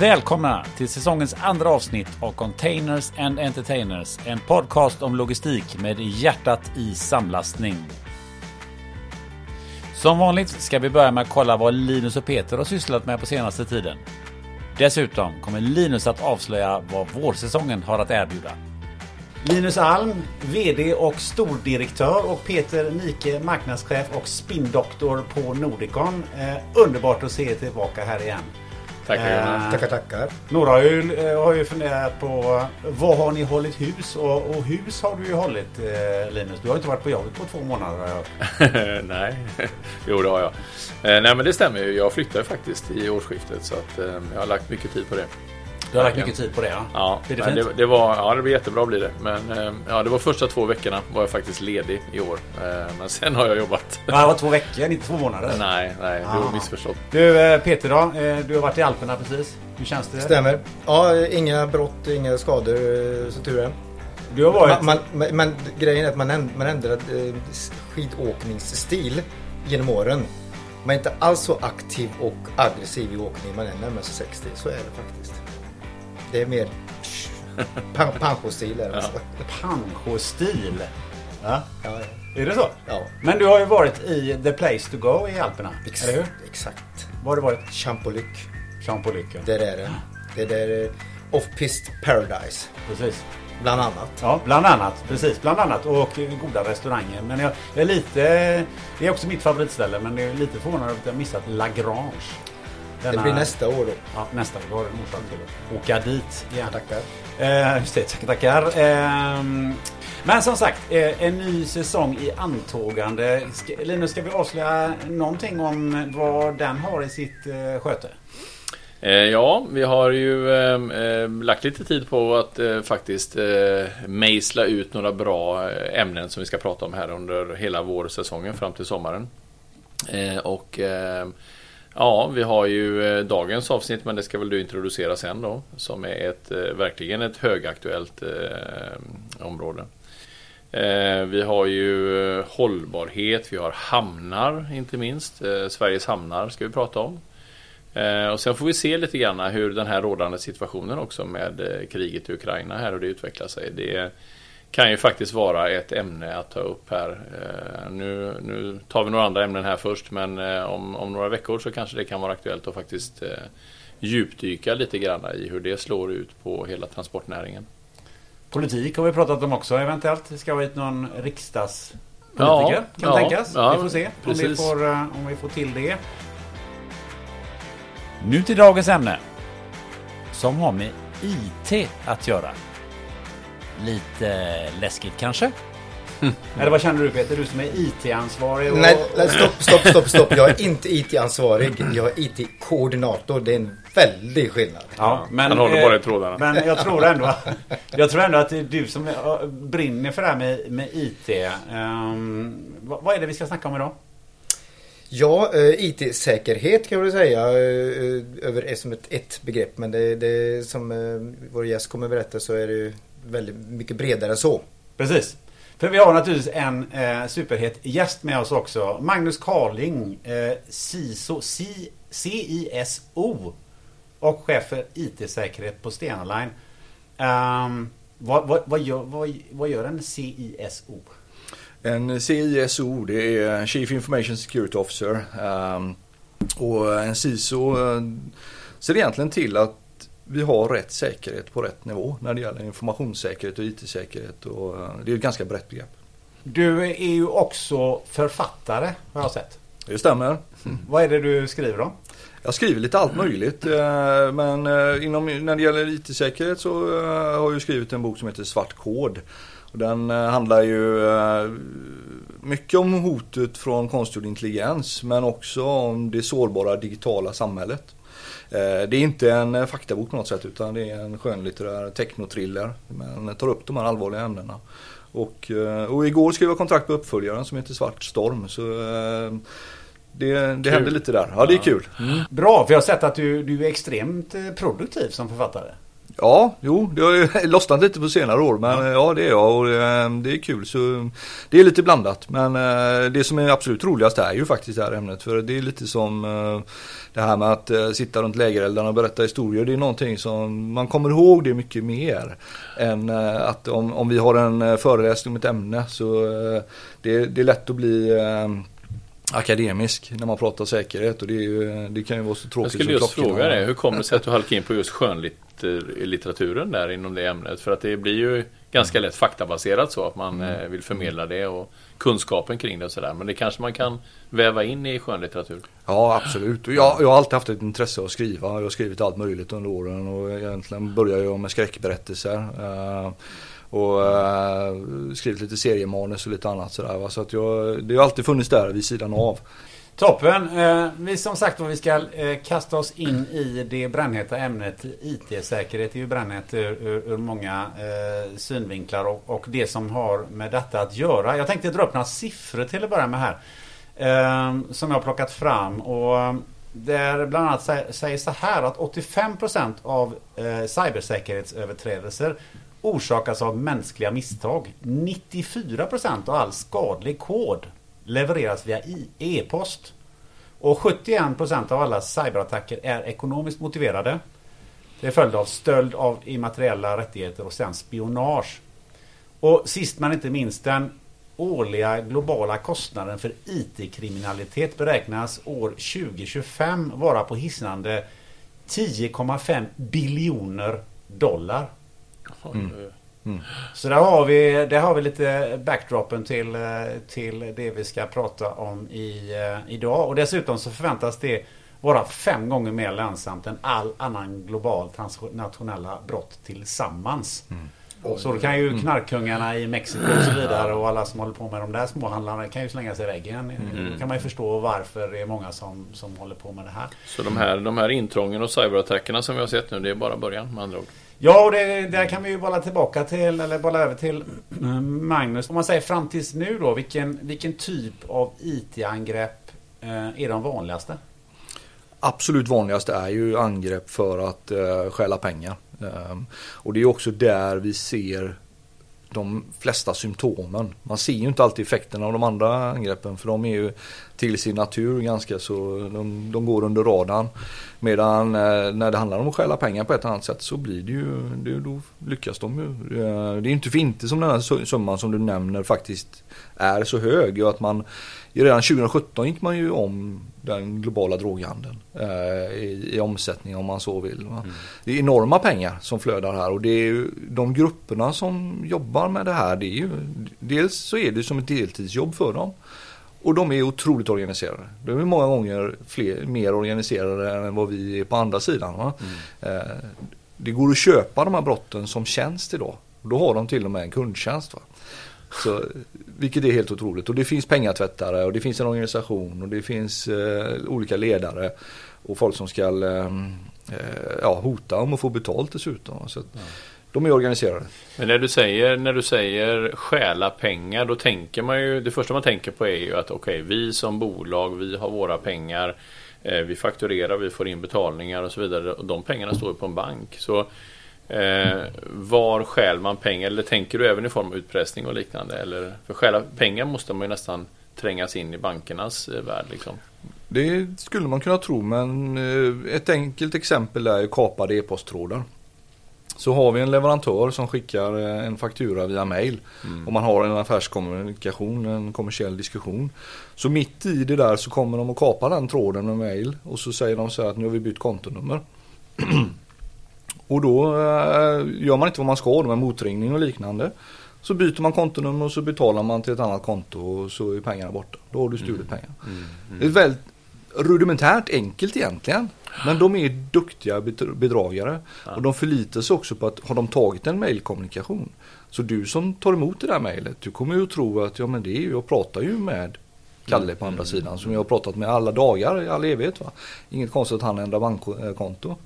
Välkomna till säsongens andra avsnitt av Containers and Entertainers. En podcast om logistik med hjärtat i samlastning. Som vanligt ska vi börja med att kolla vad Linus och Peter har sysslat med på senaste tiden. Dessutom kommer Linus att avslöja vad vårsäsongen har att erbjuda. Linus Alm, VD och stordirektör och Peter Nike, marknadschef och spindoktor på Nordicon. Eh, underbart att se er tillbaka här igen. Tackar Jonas. Eh, Tackar, tackar. Några har ju, eh, har ju funderat på vad har ni hållit hus? Och, och hus har du ju hållit eh, Linus. Du har inte varit på jobbet på två månader har jag. Nej, jo det har jag. Eh, nej men det stämmer ju. Jag flyttade faktiskt i årsskiftet så att eh, jag har lagt mycket tid på det. Du har lagt mycket tid på det ja. Ja, Blir det fint? det, det var, ja, det blir jättebra blir det. Men eh, ja, det var första två veckorna var jag faktiskt ledig i år. Eh, Men sen har jag jobbat. Ja, det var två veckor, inte två månader. Nej, nej, du Ah. har missförstått. Du eh, Peter då? Du har varit i Alperna precis. Hur känns det? Stämmer. Ja, inga brott, inga skador, så tur är. Du har varit... Man, man, men, men grejen är att man, änd, man ändrar eh, skidåkningsstil genom åren. Man är inte alls så aktiv och aggressiv i åkning man är närmar sig 60. Så är det faktiskt. Det är mer pan, pancho-stil. Är alltså. Pancho-stil. Ja. Ja, ja. Är det så? ja. Men du har ju varit i the place to go i Alperna. Ex- Eller hur? Exakt. Var har du varit? Champoluc. Paul Lycke. Det är det. Det är där eh, Off-Pist Paradise. Precis. Bland annat. Ja, bland annat. Precis, bland annat. Och goda restauranger. Men jag, jag är lite... Det är också mitt favoritställe, men jag är lite förvånad över att jag missat Lagrange. Det Denna- blir nästa år då. Ja, nästa år. Då har du en orsak till att åka dit igen. Tackar. Eh, just det, tackar, tackar. Ehm, men som sagt, eh, en ny säsong i antågande. Ska, Linus, ska vi avslöja någonting om vad den har i sitt eh, sköte? Eh, Ja, vi har ju eh, eh, lagt lite tid på att eh, faktiskt eh, mejsla ut några bra eh, ämnen som vi ska prata om här under hela vårsäsongen fram till sommaren. Eh, och eh, ja, vi har ju eh, dagens avsnitt, men det ska väl du introducera sen då, som är ett, eh, verkligen ett högaktuellt eh, område. Eh, vi har ju eh, hållbarhet, vi har hamnar inte minst. Eh, Sveriges hamnar ska vi prata om. Eh, och sen får vi se lite grann hur den här rådande situationen också med eh, kriget i Ukraina här och det utvecklar sig. Det kan ju faktiskt vara ett ämne att ta upp här. Eh, nu, nu tar vi några andra ämnen här först men eh, om, om några veckor så kanske det kan vara aktuellt att faktiskt eh, djupdyka lite grann i hur det slår ut på hela transportnäringen. Politik har vi pratat om också eventuellt. Det ska vara hit någon riksdagspolitiker. Ja, kan ja, tänkas. ja, vi får se om vi får, om vi får till det. Nu till dagens ämne. Som har med IT att göra. Lite läskigt kanske? Eller vad känner du Peter? Du som är IT-ansvarig. Och... Nej, stopp, stopp, stopp, stopp. Jag är inte IT-ansvarig. Jag är IT-koordinator. Det är en väldig skillnad. Ja, men, Han håller eh, bara i trådarna. Men jag tror ändå, jag tror ändå att det är du som eh, brinner för det här med, med IT. Ehm, vad, vad är det vi ska snacka om idag? Ja, eh, IT-säkerhet kan jag säga eh, över som ett, ett begrepp. Men det, det som eh, vår gäst kommer berätta så är det ju väldigt mycket bredare än så. Precis. För vi har naturligtvis en eh, superhet gäst med oss också. Magnus Carling, eh, CISO, C, CISO och chef för IT-säkerhet på Stena Line. Ehm, vad, vad, vad, gör, vad, vad gör en CISO? En CISO, det är Chief Information Security Officer. ehm, och en CISO eh, ser egentligen till att vi har rätt säkerhet på rätt nivå när det gäller informationssäkerhet och IT-säkerhet. Och eh, det är ett ganska brett begrepp. Du är ju också författare har jag sett. Det stämmer. Vad är det du skriver om? Jag skriver lite allt möjligt. eh, Men eh, inom, när det gäller IT-säkerhet så har jag skrivit en bok som heter Svart kod. Den handlar ju mycket om hotet från konstgjord intelligens men också om det sårbara digitala samhället. Eh, Det är inte en eh, faktabok på något sätt utan det är en skönlitterär technotriller. Men tar upp de här allvarliga ämnena. Och, eh, och igår skrev jag kontrakt på uppföljaren som heter Svart storm. Så det, det händer lite där. Ja, det är kul. Bra, för jag har sett att du, du är extremt produktiv som författare. Ja, jo, det har lossnat lite på senare år men ja, ja det är jag och eh, det är kul. Så det är lite blandat men eh, det som är absolut roligast är ju faktiskt det här ämnet för det är lite som eh, det här med att sitta runt lägereldarna och berätta historier. Det är någonting som man kommer ihåg det mycket mer än att om, om vi har en föreläsning om ett ämne så det, det är lätt att bli akademisk när man pratar säkerhet och det, ju, det kan ju vara så tråkigt Jag skulle just fråga dig, hur kommer det sig att du halkade in på just skönlitteraturen där inom det ämnet? För att det blir ju ganska lätt faktabaserat så att man mm. Eh, vill förmedla det och kunskapen kring det och sådär. Men det kanske man kan väva in i skönlitteratur? Ja, absolut. Jag, jag har alltid haft ett intresse att skriva. Jag har skrivit allt möjligt under åren och egentligen började jag med skräckberättelser. Uh, och uh, skrivit lite seriemanus och lite annat sådär. Så att jag, det har alltid funnits där vid sidan av. Toppen! Eh, vi som sagt var vi ska eh, kasta oss in i det brännheta ämnet IT-säkerhet. Det är ju brännhett ur, ur, ur många eh, synvinklar och, och, det som har med detta att göra. Jag tänkte dra upp några siffror till att börja med här. Eh, som jag har plockat fram. Och eh, där bland annat säger så här att 85% av eh, cybersäkerhetsöverträdelser orsakas av mänskliga misstag. 94% av all skadlig kod levereras via e-post. Och 71% av alla cyberattacker är ekonomiskt motiverade. Det är följd av stöld av immateriella rättigheter och sen spionage. Och sist men inte minst den årliga globala kostnaden för IT-kriminalitet beräknas år 2025 vara på hisnande 10,5 biljoner dollar. Mm. Mm. Så där har, vi, där har vi lite backdropen till, eh, till det vi ska prata om i, eh, idag. Och dessutom så förväntas det vara fem gånger mer lönsamt än all annan global transnationella brott tillsammans. Mm. Så då kan ju mm. knarkkungarna i Mexiko och så vidare och alla som håller på med de där småhandlarna kan ju slänga sig i väggen. Mm. Då kan man ju förstå varför det är många som, som håller på med det här. Så de här, de här intrången och cyberattackerna som vi har sett nu, det är bara början med andra ord? Ja, och det, där kan vi ju bolla tillbaka till, eller bolla över till eh, Magnus. Om man säger fram tills nu då, vilken, vilken typ av IT-angrepp eh, är de vanligaste? Absolut vanligaste är ju angrepp för att eh, stjäla pengar. Eh, och det är också där vi ser de flesta symptomen. Man ser ju inte alltid effekterna av de andra angreppen för de är ju till sin natur ganska så de, de går under radarn. Medan eh, när det handlar om att stjäla pengar på ett annat sätt så blir det ju, det, då lyckas de ju. Det är ju inte för inte som den här summan som du nämner faktiskt är så hög. Och att man, redan 2017 gick man ju om den globala droghandeln eh, i, i, omsättning om man så vill. Mm. Det är enorma pengar som flödar här och det är ju de grupperna som jobbar med det här. Det är ju, dels så är det som ett deltidsjobb för dem. Och de är otroligt organiserade. De är många gånger fler, mer organiserade än vad vi är på andra sidan. Mm. Eh, det går att köpa de här brotten som tjänst idag. Då har de till och med en kundtjänst. Va? Så, vilket är helt otroligt. Och det finns pengatvättare och det finns en organisation och det finns eh, olika ledare och folk som ska eh, eh, ja, hota om att få betalt dessutom. Så, ja. De är organiserade. Men när du säger, när du säger stjäla pengar då tänker man ju det första man tänker på är ju att okej okay, vi som bolag vi har våra pengar eh, vi fakturerar, vi får in betalningar och så vidare och de pengarna står ju på en bank. Så Eh, var stjäl man pengar? Eller tänker du även i form av utpressning och liknande? Eller, för stjäla pengar måste man ju nästan trängas in i bankernas eh, värld. Liksom. Det skulle man kunna tro men eh, ett enkelt exempel är kapade e-posttrådar. Så har vi en leverantör som skickar eh, en faktura via mail mm. och man har en affärskommunikation, en kommersiell diskussion. Så mitt i det där så kommer de att kapa den tråden med mail och så säger de så här att nu har vi bytt kontonummer. Och då eh, gör man inte vad man ska med motringning och liknande. Så byter man kontonummer och så betalar man till ett annat konto och så är pengarna borta. Då har du stulit mm. pengar. Mm. Mm. Det är väldigt rudimentärt enkelt egentligen. Men de är duktiga bedragare. Ja. Och de förlitar sig också på att har de tagit en mailkommunikation. Så du som tar emot det där mejlet, du kommer ju att tro att ja men det är ju, jag pratar ju med Kalle på andra mm. sidan som jag har pratat med alla dagar i all evighet. Va? Inget konstigt att han ändrar bankkonto.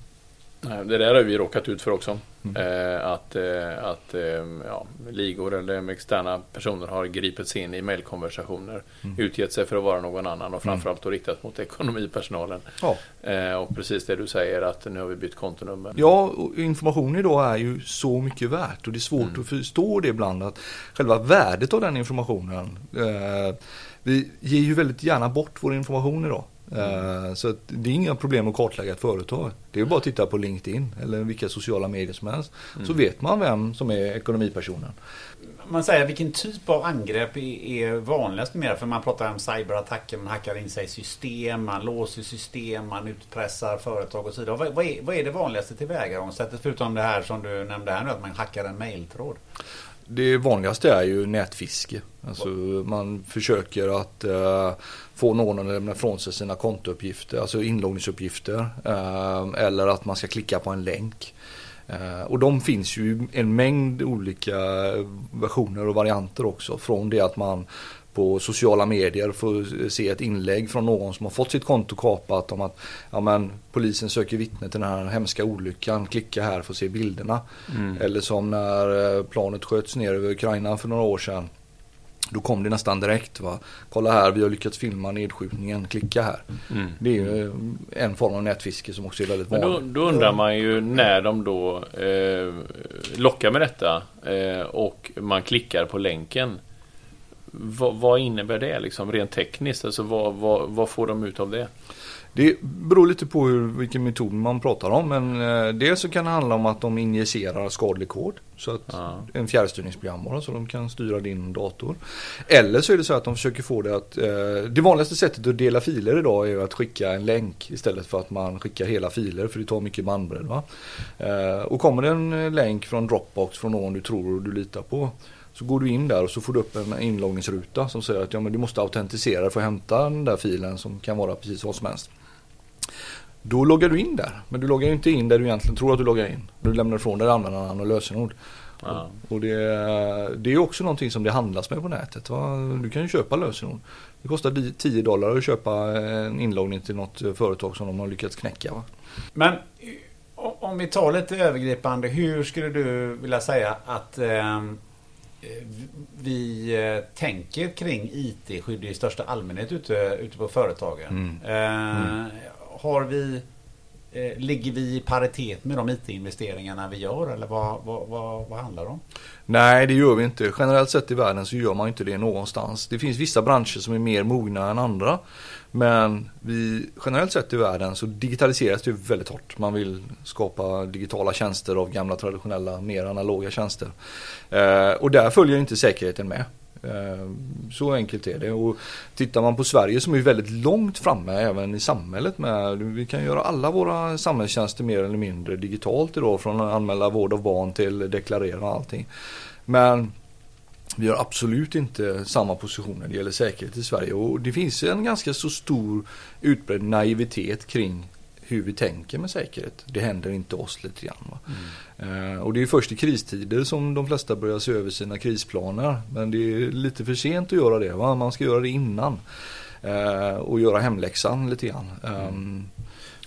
Det där har vi råkat ut för också. Eh, att eh, att eh, ja, ligor eller externa personer har gripit sig in i mejlkonversationer. Utgett sig för att vara någon annan och framförallt då riktat mot ekonomipersonalen. Ja. Eh, och precis det du säger att nu har vi bytt kontonummer. Ja, information idag är ju så mycket värt och det är svårt att förstå det ibland att själva värdet av den informationen. Eh, vi ger ju väldigt gärna bort vår information idag. Eh, så att det är inga problem att kartlägga ett företag. Det är bara att titta på LinkedIn eller vilka sociala medier som helst. Så vet man vem som är ekonomipersonen. Man säger vilken typ av angrepp är, vanligast numera? För man pratar om cyberattacker, man hackar in sig i system, man låser system, man utpressar företag och så vidare. Vad, vad, är, vad är det vanligaste tillvägagångssättet förutom det här som du nämnde här nu, att man hackar en mejltråd? Det vanligaste är ju nätfiske. Alltså man försöker att eh, få någon att lämna ifrån sig sina kontouppgifter, alltså inloggningsuppgifter. Eh, eller att man ska klicka på en länk. Eh, och de finns ju i en mängd olika versioner och varianter också. Från det att man på sociala medier får se ett inlägg från någon som har fått sitt konto kapat om att ja, men, polisen söker vittne till den här hemska olyckan. Klicka här för att se bilderna. Eller som när eh, planet sköts ner över Ukraina för några år sedan. Då kom det nästan direkt. Va? Kolla här, vi har lyckats filma nedskjutningen. Klicka här. Det är ju eh, en form av nätfiske som också är väldigt Men då, då undrar man ju när de då eh, lockar med detta eh, och man klickar på länken. Vad, vad innebär det liksom rent tekniskt? Alltså vad, vad, vad får de ut av det? Det beror lite på hur, vilken metod man pratar om. Men eh, dels så kan det handla om att de injicerar skadlig kod. Så att Ja. en fjärrstyrningsprogram bara så de kan styra din dator. Eller så är det så att de försöker få det att eh, Det vanligaste sättet att dela filer idag är att skicka en länk istället för att man skickar hela filer för det tar mycket bandbredd. Va? Eh, och kommer det en eh, länk från Dropbox från någon du tror och du litar på så går du in där och så får du upp en inloggningsruta som säger att ja, men du måste autentisera för att hämta den där filen som kan vara precis vad som helst. Då loggar du in där. Men du loggar inte in där du egentligen tror att du loggar in. Du lämnar ifrån dig användarnamn och lösenord. Ja. Och det, det är också någonting som det handlas med på nätet. Va? Du kan ju köpa lösenord. Det kostar di- 10 dollar att köpa en inloggning till något företag som de har lyckats knäcka. Va? Men eh, om vi tar lite övergripande, hur skulle du vilja säga att eh, vi eh, tänker kring IT-skydd i största allmänhet ute, ute på företagen? Eh, Har vi, eh, ligger vi i paritet med de IT-investeringarna vi gör eller vad, vad, vad, vad handlar det om? Nej, det gör vi inte. Generellt sett i världen så gör man inte det någonstans. Det finns vissa branscher som är mer mogna än andra. Men vi, generellt sett i världen så digitaliseras det väldigt hårt. Man vill skapa digitala tjänster av gamla traditionella, mer analoga tjänster. Eh, och där följer inte säkerheten med. Eh, Så enkelt är det. Och tittar man på Sverige som är väldigt långt framme även i samhället med. Vi kan göra alla våra samhällstjänster mer eller mindre digitalt idag. Från att anmäla vård av barn till deklarera och allting. Men vi har absolut inte samma position när det gäller säkerhet i Sverige. Och det finns en ganska så stor utbredd naivitet kring hur vi tänker med säkerhet. Det händer inte oss lite grann. Va? Eh, och det är först i kristider som de flesta börjar se över sina krisplaner. Men det är lite för sent att göra det. Va? Man ska göra det innan. Eh, och göra hemläxan lite grann. Ehm,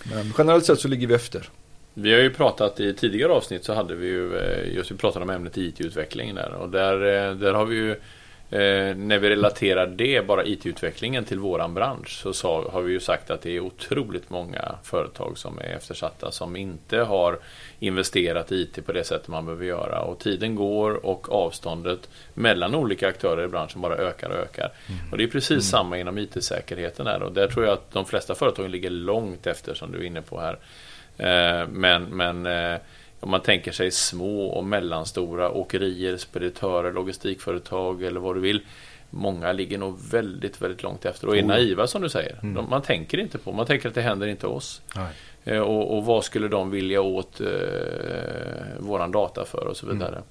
men generellt sett så ligger vi efter. Vi har ju pratat i tidigare avsnitt så hade vi ju eh, just vi pratade om ämnet IT-utveckling där. Och där, eh, där har vi ju eh, när vi relaterar det, bara IT-utvecklingen till våran bransch så sa, har vi ju sagt att det är otroligt många företag som är eftersatta som inte har investerat i IT på det sättet man behöver göra. Och tiden går och avståndet mellan olika aktörer i branschen bara ökar och ökar. Och det är precis samma inom IT-säkerheten här. Och där tror jag att de flesta företagen ligger långt efter som du är inne på här. Eh, Men, men eh, om man tänker sig små och mellanstora åkerier, speditörer, logistikföretag eller vad du vill. Många ligger nog väldigt, väldigt långt efter och är naiva som du säger. De, man tänker inte på, man tänker att det händer inte oss. Eh, Och, och vad skulle de vilja åt eh, våran data för och så vidare.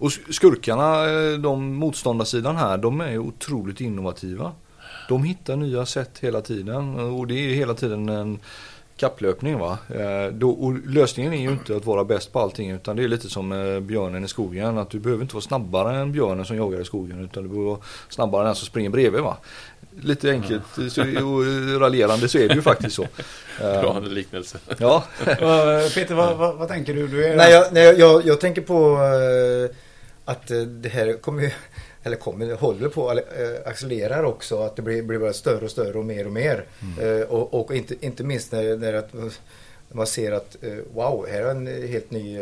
Och skurkarna, de motståndarsidan här, de är otroligt innovativa. De hittar nya sätt hela tiden och det är hela tiden en kapplöpning va. Eh, då, och lösningen är ju inte att vara bäst på allting utan det är lite som eh, björnen i skogen. Att du behöver inte vara snabbare än björnen som jagar i skogen utan du behöver vara snabbare än den som springer bredvid va. Lite enkelt så, och raljerande så är det ju faktiskt så. Bra liknelse. Ja. Peter, vad, vad, vad, tänker du? du är nej, jag, nej jag, jag tänker på att det här kommer ju eller kommer, håller på att äh, accelerera också. Att det blir, blir bara större och större och mer och mer. Mm. Uh, och, och, inte, inte minst när, när att, man ser att wow, här är en helt ny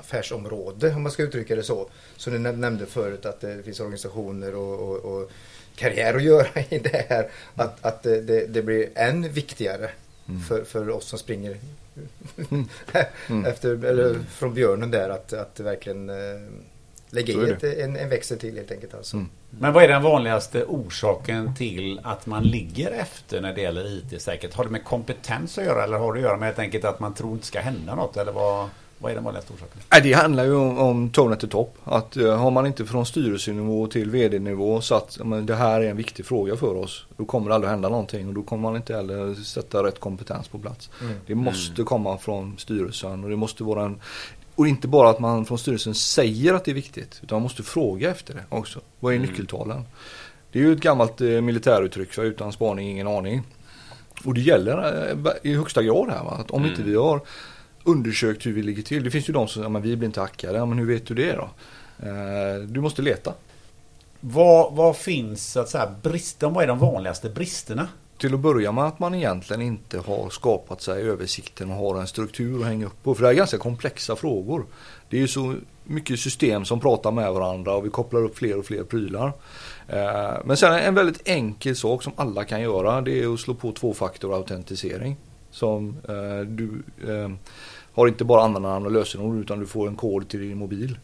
affärsområde om man ska uttrycka det så. Som du nämnde förut att det finns organisationer och, och, och karriär att göra i det här. Att, att det, det blir än viktigare mm. för, för oss som springer mm. efter, eller från björnen där att, att verkligen eh, lägga i ett, en, en växel till helt enkelt. Alltså. Mm. Men vad är den vanligaste orsaken till att man ligger efter när det gäller IT-säkerhet? Har det med kompetens att göra eller har det att göra med helt enkelt att man tror inte ska hända något? Eller vad? Vad är den vanligaste orsaken? Det handlar ju om, om tone to top. Att uh, har man inte från styrelsenivå till vd-nivå satt men det här är en viktig fråga för oss. Då kommer det aldrig hända någonting och då kommer man inte heller sätta rätt kompetens på plats. Mm. Det måste mm. komma från styrelsen och det måste vara en och inte bara att man från styrelsen säger att det är viktigt utan man måste fråga efter det också. Vad är mm. nyckeltalen? Det är ju ett gammalt eh, militäruttryck så utan spaning ingen aning. Och det gäller eh, i högsta grad här va? att om mm. inte vi har undersökt hur vi ligger till. Det finns ju de som säger, men vi blir inte hackade. Ja, men hur vet du det då? Eh, du måste leta. Vad, vad finns så att säga brister? Vad är de vanligaste bristerna? Till att börja med att man egentligen inte har skapat sig översikten och har en struktur att hänga upp på. För det är ganska komplexa frågor. Det är ju så mycket system som pratar med varandra och vi kopplar upp fler och fler prylar. Eh, men sen en väldigt enkel sak som alla kan göra det är att slå på tvåfaktorautentisering. Som eh, du eh, har inte bara användarnamn och lösenord utan du får en kod till din mobil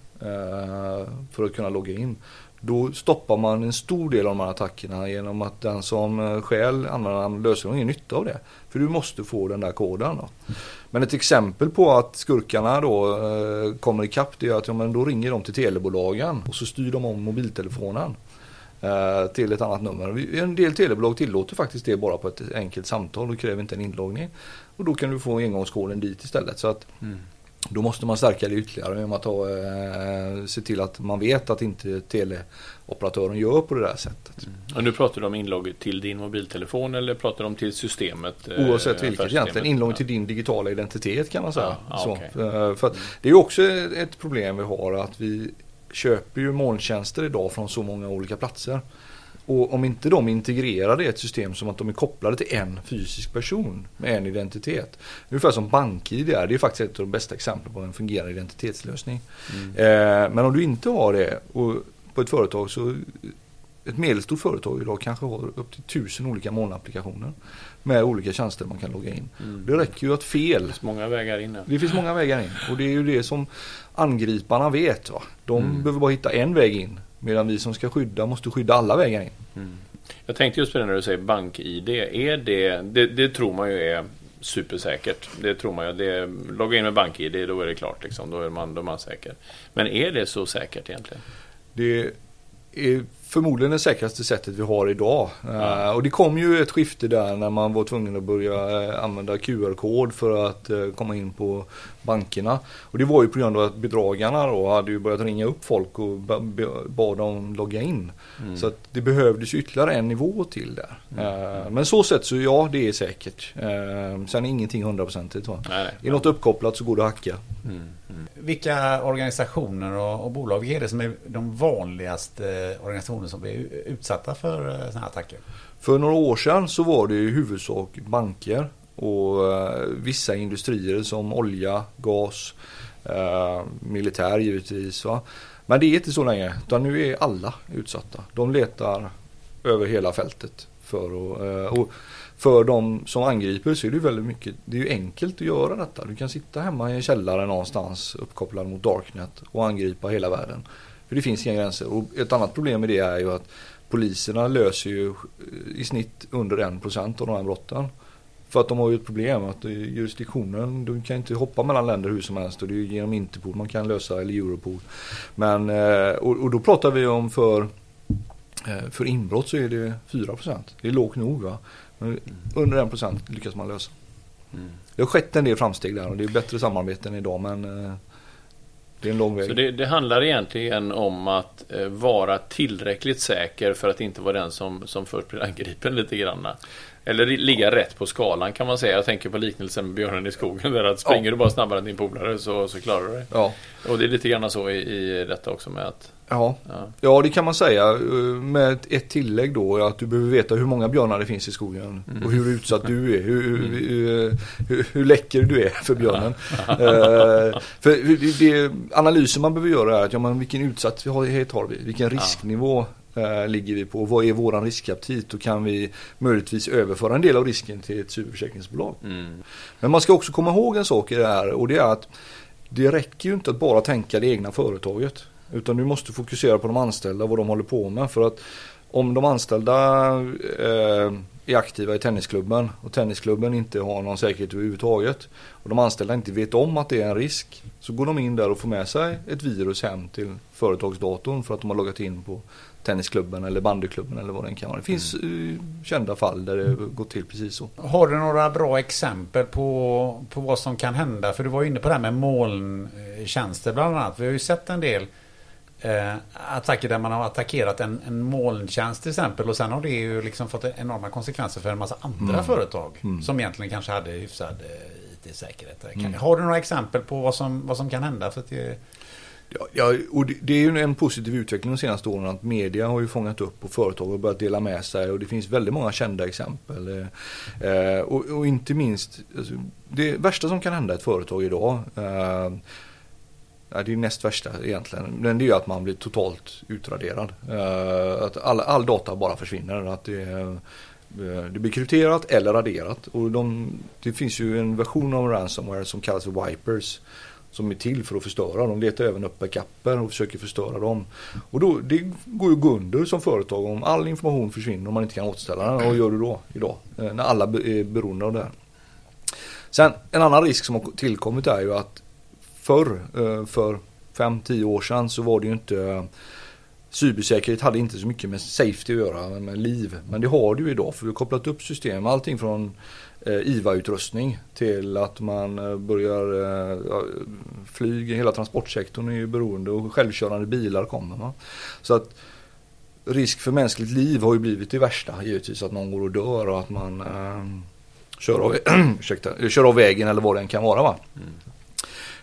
för att kunna logga in. Då stoppar man en stor del av de här attackerna genom att den som eh, stjäl användarnamn och lösenord har ingen nytta av det. För du måste få den där koden. Då. Men ett exempel på att skurkarna då eh, kommer ikapp det är att ja, men då ringer de till telebolagen och så styr de om mobiltelefonen eh, till ett annat nummer. En del telebolag tillåter faktiskt det bara på ett enkelt samtal och kräver inte en inloggning. Och då kan du få engångskoden dit istället. Så att mm. Då måste man stärka det ytterligare genom att ha, eh, se till att man vet att inte teleoperatören gör på det där sättet. Mm. Och nu pratar du om inlogg till din mobiltelefon eller pratar du om till systemet? Eh, Oavsett vilket egentligen. Inlogg till din digitala identitet kan man säga. Ja, ja, okay. Eh, för det är också ett problem vi har att vi köper ju molntjänster idag från så många olika platser. Och om inte de integrerar det i ett system som att de är kopplade till en fysisk person med en identitet. Ungefär som BankID är. Det är faktiskt ett av de bästa exemplen på en fungerande identitetslösning. Mm. Eh, men om du inte har det och på ett företag så ett medelstort företag idag kanske har upp till tusen olika molnapplikationer med olika tjänster man kan logga in. Mm. Det räcker ju att fel. Det finns många vägar in. Det finns många vägar in och det är ju det som angriparna vet. Va? De mm. behöver bara hitta en väg in medan vi som ska skydda måste skydda alla vägar in. Mm. Jag tänkte just på det när du säger bank-id. Är det, det, det tror man ju är supersäkert. Det tror man ju. Det, logga in med bank-id, då är det klart. Liksom. Då, är man, då är man säker. Men är det så säkert egentligen? Det är förmodligen det säkraste sättet vi har idag. Ja. Uh, och det kom ju ett skifte där när man var tvungen att börja uh, använda QR-kod för att uh, komma in på bankerna. Och det var ju på grund av att bedragarna då hade ju börjat ringa upp folk och bad dem logga in. Mm. Så att det behövdes ytterligare en nivå till där. Mm. men så sett så ja, det är säkert. sen är ingenting hundraprocentigt. Är något uppkopplat så går det att hacka. Mm. Mm. Vilka organisationer och, och bolag är det som är de vanligaste organisationerna som blir utsatta för eh, sådana här attacker? För några år sedan så var det i huvudsak banker och eh, vissa industrier som olja, gas, eh, militär givetvis. Va? Men det är inte så länge utan nu är alla utsatta. De letar över hela fältet för att eh, och för de som angriper så är det väldigt mycket, det är ju enkelt att göra detta. Du kan sitta hemma i en källare någonstans uppkopplad mot Darknet och angripa hela världen. För det finns inga gränser. Och ett annat problem med det är ju att poliserna löser ju i snitt under 1% av de här brotten. För att de har ju ett problem att jurisdiktionen, du kan inte hoppa mellan länder hur som helst och det är genom Interpol man kan lösa eller Europol. Men, eh, och, då pratar vi om för, eh, för inbrott så är det 4%. Det är lågt nog va. Men Under en procent lyckas man lösa. Mm. Det har skett en del framsteg där och det är bättre samarbete än idag men eh, det är en lång väg. Så det, det handlar egentligen om att vara tillräckligt säker för att inte vara den som, som först blir angripen lite grann. Eller ligga rätt på skalan kan man säga. Jag tänker på liknelsen med björnen i skogen. Där att springer Ja. du bara snabbare än din polare så, så klarar du det. Ja. Och det är lite grann så i, i detta också med att Ja. ja, ja, det kan man säga med ett- tillägg då att du behöver veta hur många björnar det finns i skogen och hur utsatt du är, hur, hur, hur, hur läcker du är för björnen. Eh, för det, analysen man behöver göra är att ja, men vilken utsatthet har vi, vilken risknivå eh, ligger vi på, vad är våran riskaptit och kan vi möjligtvis överföra en del av risken till ett superförsäkringsbolag. mm, Men man ska också komma ihåg en sak i det här och det är att det räcker ju inte att bara tänka det egna företaget. Utan du måste fokusera på de anställda och vad de håller på med. För att om de anställda eh, är aktiva i tennisklubben och tennisklubben inte har någon säkerhet överhuvudtaget och de anställda inte vet om att det är en risk så går de in där och får med sig ett virus hem till företagsdatorn för att de har loggat in på tennisklubben eller bandyklubben eller vad det kan vara. Det finns eh, kända fall där det gått till precis så. Har du några bra exempel på, på vad som kan hända? För du var inne på det här med molntjänster bland annat. Vi har ju sett en del eh, attacker där man har attackerat en, en molntjänst till exempel och sen har det ju liksom fått enorma konsekvenser för en massa andra företag som egentligen kanske hade hyfsad eh, IT-säkerhet. Kan- Har du några exempel på vad som, vad som kan hända? För att det, Ja, ja, och det, är ju en positiv utveckling de senaste åren att media har ju fångat upp och företag har börjat dela med sig och det finns väldigt många kända exempel. Eh, eh och, och inte minst, alltså, det värsta som kan hända ett företag idag eh, Ja, det är näst värsta egentligen. Men det är ju att man blir totalt utraderad. Eh, att all, all data bara försvinner. Att det, eh, det blir krypterat eller raderat. Och de, det finns ju en version av ransomware som kallas för wipers. Som är till för att förstöra. De letar även upp backuper och försöker förstöra dem. Och då, det går ju att gå under som företag om all information försvinner och man inte kan återställa den. Vad gör du då idag? Eh, när alla är beroende av det här. Sen en annan risk som har tillkommit är ju att förr, eh, för 5-10 år sedan så var det ju inte eh, Cybersäkerhet hade inte så mycket med safety att göra, med liv. Men det har det ju idag för vi har kopplat upp system. Allting från eh, IVA-utrustning till att man eh, börjar eh, ja, flyg, hela transportsektorn är ju beroende och självkörande bilar kommer. Va? Så att risk för mänskligt liv har ju blivit det värsta givetvis. Att någon går och dör och att man eh, kör, av, ursäkta, kör av vägen eller vad det än kan vara. Va?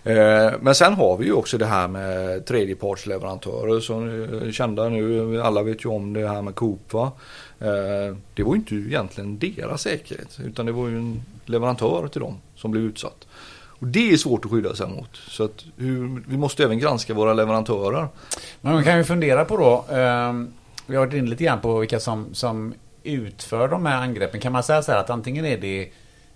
Eh, Men sen har vi ju också det här med tredjepartsleverantörer som är kända nu. Alla vet ju om det här med Coop. Va? Eh, det var ju inte egentligen deras säkerhet utan det var ju en leverantör till dem som blev utsatt. Och det är svårt att skydda sig mot. Så att hur, vi måste även granska våra leverantörer. Men man kan ju fundera på då. Eh, vi har varit inne lite grann på vilka som, som utför de här angreppen. Kan man säga så här att antingen är det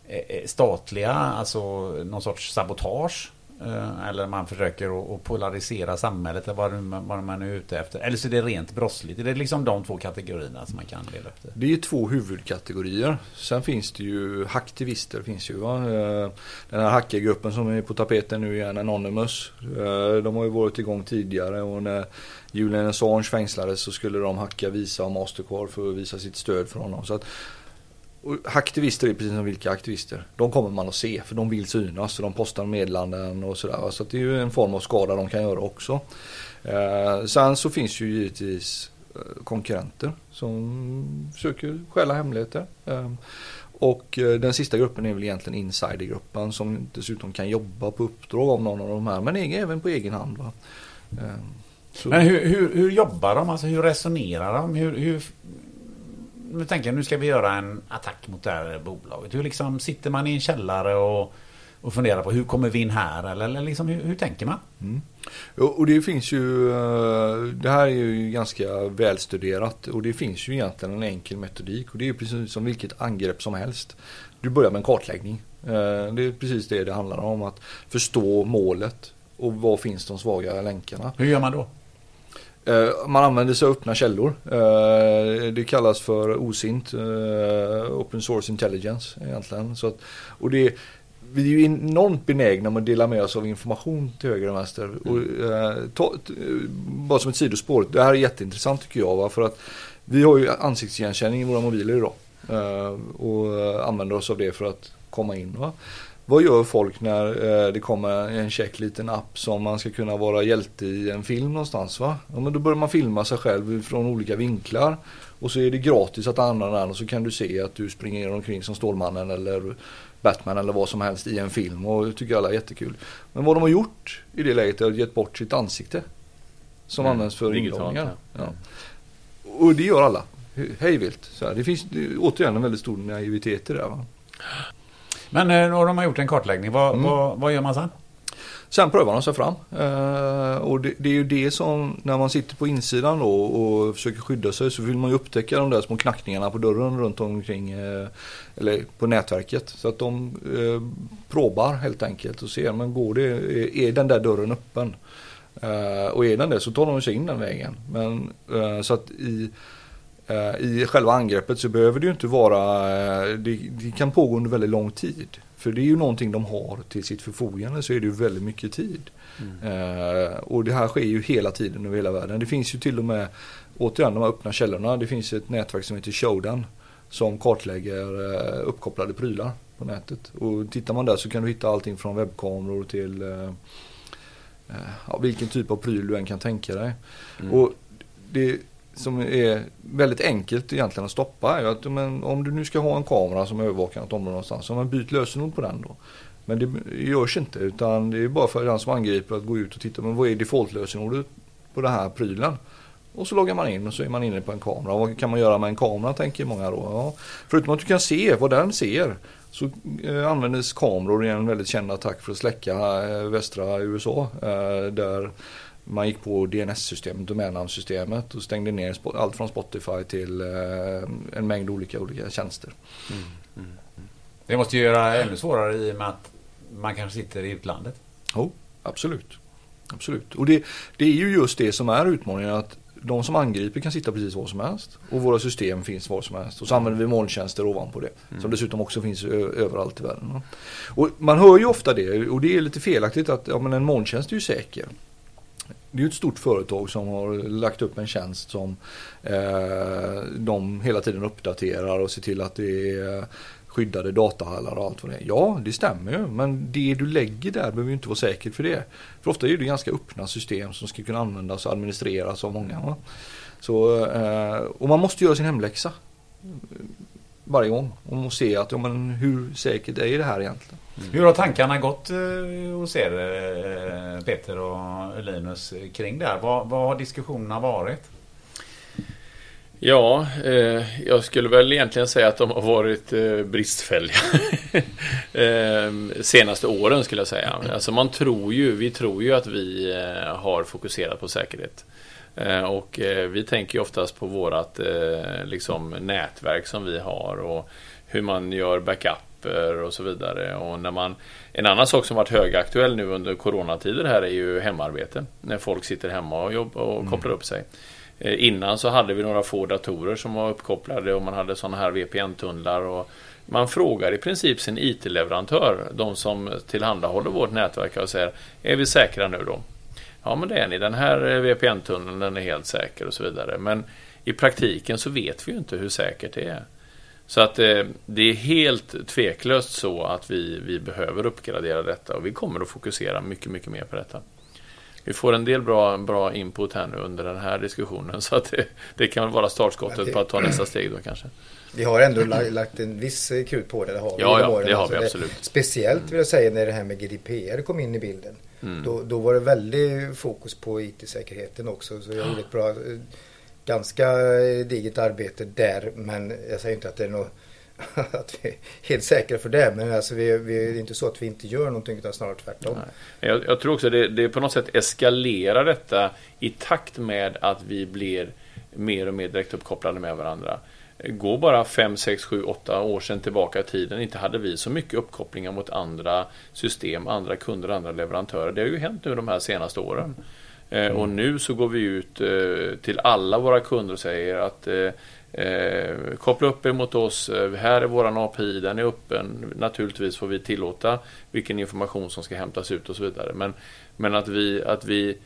eh, eh, statliga, alltså någon sorts sabotage. Eh, eller man försöker att polarisera samhället eller vad, man är ute efter. Eller så är det rent brottsligt. Är det liksom de två kategorierna som man kan dela upp det? Det är två huvudkategorier. Sen finns det ju hacktivister. Finns ju, va? Eh, den här hackergruppen som är på tapeten nu igen, Anonymous. Eh, de har ju varit igång tidigare och när Julian Assange fängslades så skulle de hacka Visa och Mastercard för att visa sitt stöd för honom. Så att, och aktivister är precis som vilka aktivister. De kommer man att se för de vill synas och de postar meddelanden och sådär. Så att det är ju en form av skada de kan göra också. Eh, sen så finns ju givetvis eh, konkurrenter som försöker stjäla hemligheter. Eh, och eh, den sista gruppen är väl egentligen insidergruppen som dessutom kan jobba på uppdrag av någon av de här men även på egen hand. Va? Eh, så- Men hur, hur, hur jobbar de? Alltså hur resonerar de? Hur, hur, nu tänker jag, nu ska vi göra en attack mot det här bolaget. Hur liksom sitter man i en källare och, och funderar på hur kommer vi in här? Eller, eller liksom, hur, hur tänker man? Ja, Och det finns ju, eh, det här är ju ganska välstuderat och det finns ju egentligen en enkel metodik och det är precis som vilket angrepp som helst. Du börjar med en kartläggning. Eh, Det är precis det det handlar om, att förstå målet och var finns de svaga länkarna. Hur gör man då? Eh, Man använder sig av öppna källor. Eh, Det kallas för OSINT, eh, Open Source Intelligence egentligen. Så att, och det, vi är ju enormt benägna med att dela med oss av information till höger och vänster. Och, eh, ta, bara som ett sidospår, det här är jätteintressant tycker jag. Va? För att vi har ju ansiktsigenkänning i våra mobiler idag. Eh, och använder oss av det för att komma in. Va? Vad gör folk när eh, det kommer en check liten app som man ska kunna vara hjälte i en film någonstans? Va? Ja, men då börjar man filma sig själv från olika vinklar. Och så är det gratis att använda den och så kan du se att du springer omkring som Stålmannen eller Batman eller vad som helst i en film och det tycker alla är jättekul. Men vad de har gjort i det läget är att gett bort sitt ansikte. Som Mm, används för inloggningar. ja. Och det gör alla. Hej vilt. Det finns återigen en väldigt stor naivitet i det. Va? Men eh, då har de gjort en kartläggning. Vad, Mm. vad, vad gör man sen? Sen prövar de sig fram. Eh, och det, det är ju det som när man sitter på insidan då och försöker skydda sig så vill man ju upptäcka de där små knackningarna på dörren runt omkring eh, eller på nätverket. Så att de eh, probar helt enkelt och ser men går det, är, är den där dörren öppen? Och är den det så tar de sig in den vägen. Men så att i i själva angreppet så behöver det ju inte vara, eh, det, det kan pågå under väldigt lång tid. För det är ju någonting de har till sitt förfogande så är det ju väldigt mycket tid. Eh, och det här sker ju hela tiden över hela världen. Det finns ju till och med, återigen de här öppna källorna, det finns ett nätverk som heter Shodan. Som kartlägger eh, uppkopplade prylar på nätet. Och tittar man där så kan du hitta allting från webbkameror till eh, eh, ja, vilken typ av pryl du än kan tänka dig. Mm. Och det som är väldigt enkelt egentligen att stoppa är att men, om du nu ska ha en kamera som övervakar något område någonstans, så man byt lösenord på den då. Men det görs inte utan det är bara för den som angriper att gå ut och titta men vad är defaultlösenordet på den här prylen. Och så loggar man in och så är man inne på en kamera. Vad kan man göra med en kamera tänker många då. Ja, förutom att du kan se vad den ser så eh, användes kameror i en väldigt känd attack för att släcka eh, västra USA. Eh, där man gick på DNS-systemet, domännamnssystemet och stängde ner allt från Spotify till eh, en mängd olika, olika tjänster. Det måste ju göra ännu svårare i och med att man kanske sitter i utlandet. Jo, absolut. Absolut. Och det, det är ju just det som är utmaningen att de som angriper kan sitta precis var som helst. Och våra system finns var som helst. Och så använder vi molntjänster ovanpå det. Som dessutom också finns överallt i världen. Och man hör ju ofta det och det är lite felaktigt att ja, men en molntjänst är ju säker. Det är ju ett stort företag som har lagt upp en tjänst som eh, de hela tiden uppdaterar och ser till att det är skyddade datahallar och allt vad det är. Ja, det stämmer ju. Men det du lägger där behöver ju inte vara säkert för det. För ofta är det ganska öppna system som ska kunna användas och administreras av många. Va? Så, eh, och man måste göra sin hemläxa. Varje gång. Och se att, ja, men hur säkert är det här egentligen? Hur har tankarna gått eh, hos er, eh, Peter och Linus, kring det här? Vad, vad har diskussionerna varit? Ja, eh, jag skulle väl egentligen säga att de har varit eh, bristfälliga. eh, senaste åren skulle jag säga. Alltså man tror ju, vi tror ju att vi eh, har fokuserat på säkerhet. Eh, och eh, vi tänker ju oftast på vårat eh, liksom nätverk som vi har och hur man gör backup backuper och så vidare. Och när man, en annan sak som varit högaktuell nu under coronatider här är ju hemarbete. När folk sitter hemma och, jobbar och kopplar upp sig. Eh, Innan så hade vi några få datorer som var uppkopplade och man hade sådana här VPN-tunnlar. Och man frågar i princip sin IT-leverantör, de som tillhandahåller vårt nätverk och säger Är vi säkra nu då? Ja men det är ni, den här eh, VPN-tunneln är helt säker och så vidare. Men i praktiken så vet vi ju inte hur säkert det är. Så att eh, det är helt tveklöst så att vi, vi behöver uppgradera detta och vi kommer att fokusera mycket, mycket mer på detta. Vi får en del bra, bra input här nu under den här diskussionen så att det, det kan vara startskottet på att ta nästa steg då kanske. Vi har ändå la- lagt en viss krut på det. det har vi Ja, ja, åren. det har vi Alltså, absolut. Speciellt vill jag säga när det här med GDPR kom in i bilden. Mm. Då, då var det väldigt fokus på IT-säkerheten också. Så jag gjorde ett bra, eh, ganska eh, digert arbete där. Men jag säger inte att det är något att vi är helt säkra för det. Men alltså vi, vi, det är inte så att vi inte gör någonting utan snarare tvärtom. Nej. Jag, jag tror också det, det på något sätt eskalerar detta i takt med att vi blir mer och mer direkt uppkopplade med varandra. Gå bara 5, 6, 7, 8 år sedan tillbaka i tiden. Inte hade vi så mycket uppkopplingar mot andra system, andra kunder, andra leverantörer. Det har ju hänt nu de här senaste åren. Eh, och nu så går vi ut eh, till alla våra kunder och säger att eh, Eh, koppla upp er mot oss. Här är våran API, den är öppen. Naturligtvis får vi tillåta vilken information som ska hämtas ut och så vidare. Men, men att, vi, att vi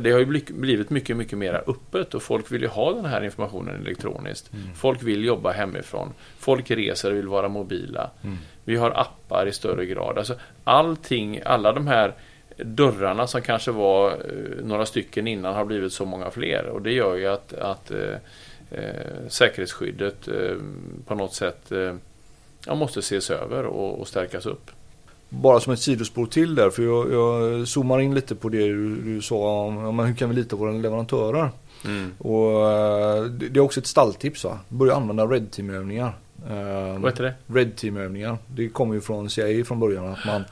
det har ju bli- blivit mycket, mycket mer öppet och folk vill ju ha den här informationen elektroniskt. Folk vill jobba hemifrån. Folk reser och vill vara mobila. Vi har appar i större grad. Alltså, allting, alla de här dörrarna som kanske var eh, några stycken innan har blivit så många fler och det gör ju att, att eh, eh, säkerhetsskyddet eh, på något sätt eh, måste ses över och, och stärkas upp. Bara som ett sidospår till där, för jag, jag zoomar in lite på det du, du sa om ja, hur kan vi lita på våra leverantörer. Och eh, det det är också ett stalltips va. Börja använda Red Team-övningar. Vad heter det? Red Team-övningar. Det kommer ju från CIA från början att man,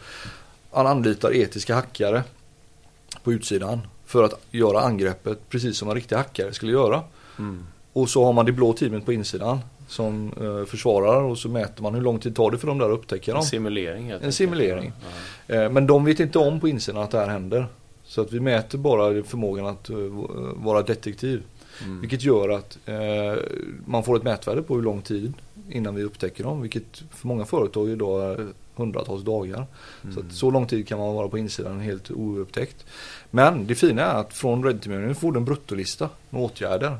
man anlitar etiska hackare på utsidan för att göra angreppet precis som en riktig hackare skulle göra. Och så har man det blå teamet på insidan som eh, försvarar och så mäter man hur lång tid tar det för dem där att upptäcka dem. En simulering En simulering. Eh, Men de vet inte om på insidan att det här händer. Så att vi mäter bara förmågan att eh, vara detektiv. Mm. Vilket gör att eh, man får ett mätvärde på hur lång tid innan vi upptäcker dem. Vilket för många företag idag är hundratals dagar. Så, att så lång tid kan man vara på insidan helt oupptäckt. Men det fina är att från Red Team får du en bruttolista med åtgärder.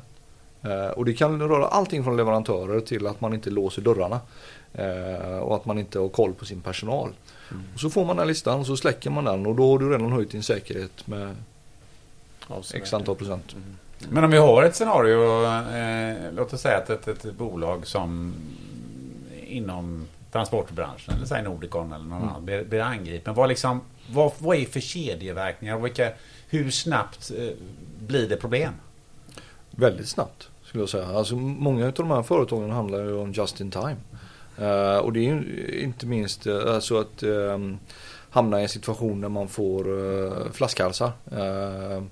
Eh, och det kan röra allting från leverantörer till att man inte låser dörrarna. Eh, och att man inte har koll på sin personal. Och så får man den listan och så släcker man den och då har du redan höjt din säkerhet med x antal procent. Men om vi har ett scenario, eh, låt oss säga att ett, ett bolag som inom transportbranschen, eller säg Nordicon eller någon Mm. annan, blir, blir angripen. Vad, liksom, vad, vad är för kedjeverkningar? Vilka, hur snabbt eh, blir det problem? Väldigt snabbt skulle jag säga. Alltså många av de här företagen handlar ju om just in time. Eh, och det är ju inte minst uh, alltså att um, hamna i en situation där man får uh, flaskhalsar. Eh,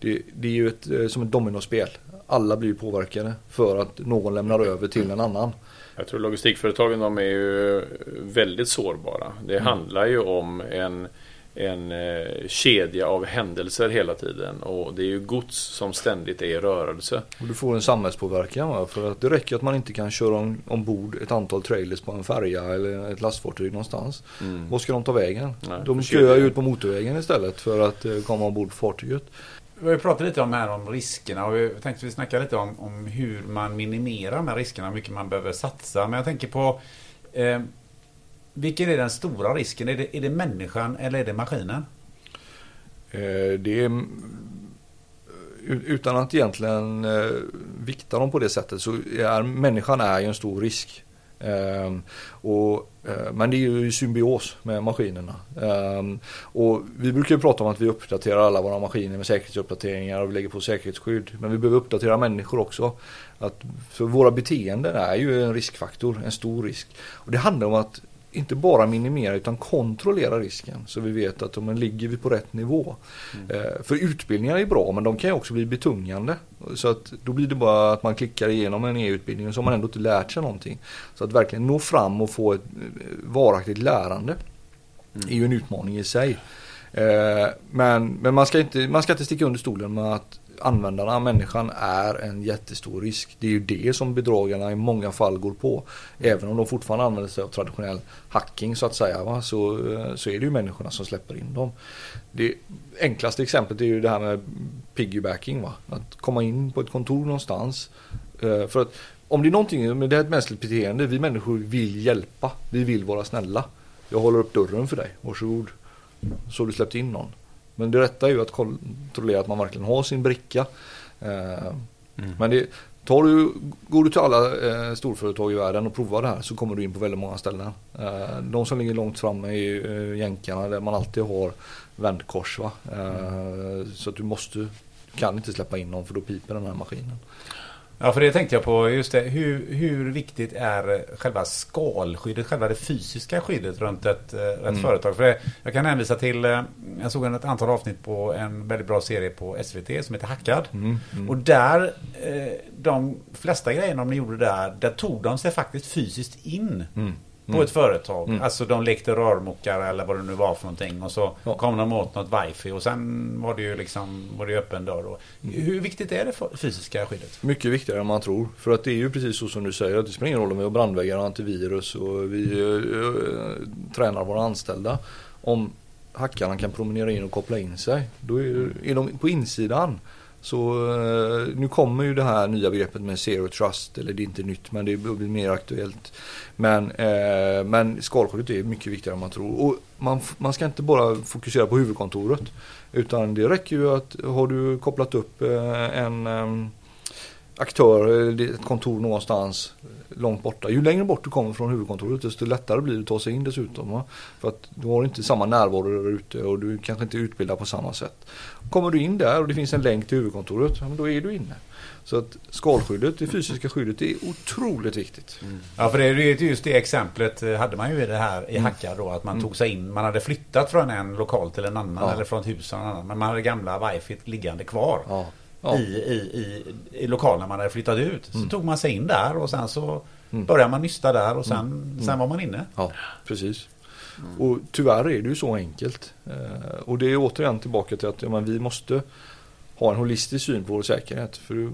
det, det är ju ett, som ett dominospel. Alla blir påverkade för att någon lämnar över till en annan. Jag tror logistikföretagen de är ju väldigt sårbara. Det handlar ju om en, en eh, kedja av händelser hela tiden och det är ju gods som ständigt är i rörelse. Och du får en samhällspåverkan va? för att det räcker att man inte kan köra om, ombord ett antal trailers på en färja eller ett lastfartyg någonstans. Mm. Var ska de ta vägen? Nej, de kedjan. ju ut på motorvägen istället för att eh, komma ombord på fartyget. Vi har ju pratat lite om här om riskerna och vi tänkte vi snacka lite om, om hur man minimerar de här riskerna, hur mycket man behöver satsa. Men jag tänker på eh, vilken är den stora risken? Är det, är det människan eller är det maskinen? Eh, det är, eh, utan att egentligen eh, vikta dem på det sättet så är människan är ju en stor risk. Ehm, och, eh, men det är ju i symbios med maskinerna. Ehm, och vi brukar ju prata om att vi uppdaterar alla våra maskiner med säkerhetsuppdateringar och vi lägger på säkerhetsskydd. Men vi behöver uppdatera människor också. Att, för våra beteenden är ju en riskfaktor, en stor risk. Och det handlar om att inte bara minimera utan kontrollera risken. Så vi vet att om den ligger vi på rätt nivå. Eh, För utbildningar är bra men de kan ju också bli betungande. Så att då blir det bara att man klickar igenom en EU-utbildning och så har man ändå inte lärt sig någonting. Så att verkligen nå fram och få ett eh, varaktigt lärande är ju en utmaning i sig. Eh, Men, men man, ska inte, man ska inte sticka under stolen med att användarna, människan, är en jättestor risk. Det är ju det som bedragarna i många fall går på. Även om de fortfarande använder sig av traditionell hacking så att säga. Va? Så, eh, så är det ju människorna som släpper in dem. Det enklaste exemplet är ju det här med piggybacking. Va? Att komma in på ett kontor någonstans. Eh, för att om det är någonting, men det är ett mänskligt beteende. Vi människor vill hjälpa. Vi vill vara snälla. Jag håller upp dörren för dig. Varsågod. Så har du släppt in någon. Men det rätta är ju att kontrollera att man verkligen har sin bricka. Eh, Men det, tar du, går du till alla eh, storföretag i världen och provar det här så kommer du in på väldigt många ställen. Eh, de som ligger långt framme är eh, jänkarna där man alltid har vändkors. Va? Eh, Så att du måste, du kan inte släppa in någon för då piper den här maskinen. Ja, för det tänkte jag på. Just det, hur, hur viktigt är själva skalskyddet, själva det fysiska skyddet runt ett, eh, ett Mm. företag? För det, jag kan hänvisa till, eh, jag såg ett antal avsnitt på en väldigt bra serie på SVT som heter Hackad. Mm, mm. Och där, eh, de flesta grejerna de gjorde där, där tog de sig faktiskt fysiskt in Mm. På ett företag. Mm. Alltså de lekte rörmokare eller vad det nu var för någonting. Och så Ja. kom de åt något wifi och sen var det ju liksom var det öppen dörr. Och hur viktigt är det fysiska skyddet? Mycket viktigare än man tror. För att det är ju precis så som du säger. Att det spelar ingen roll om vi har brandväggar och antivirus och vi eh, eh, tränar våra anställda. Om hackarna kan promenera in och koppla in sig. Då är, är de på insidan. Så eh, nu kommer ju det här nya begreppet med zero trust, eller det är inte nytt men det blir mer aktuellt. Men, eh, men skalskyddet är mycket viktigare än man tror. Och man, man ska inte bara fokusera på huvudkontoret. Utan det räcker ju att har du kopplat upp eh, en eh, aktör, eller ett kontor någonstans långt borta. Ju längre bort du kommer från huvudkontoret desto lättare blir det att ta sig in dessutom. Va? För att du har inte samma närvaro där ute och du kanske inte är utbildad på samma sätt. Kommer du in där och det finns en länk till huvudkontoret, ja, då är du inne. Så att skalskyddet, det fysiska skyddet, är otroligt viktigt. Mm. Ja, för det är just det exemplet eh, hade man ju i det här i Hacka då. Att man mm. tog sig in, man hade flyttat från en lokal till en annan ja. eller från ett hus till en annan. Men man hade gamla wifi liggande kvar. Ja. Ja. I, i, i, i lokalen man hade flyttat ut. Så mm. tog man sig in där och sen så mm. började man nysta där och sen, mm. sen var man inne. Ja, precis. Mm. Och tyvärr är det ju så enkelt. Eh, och det är återigen tillbaka till att ja, vi måste ha en holistisk syn på vår säkerhet. För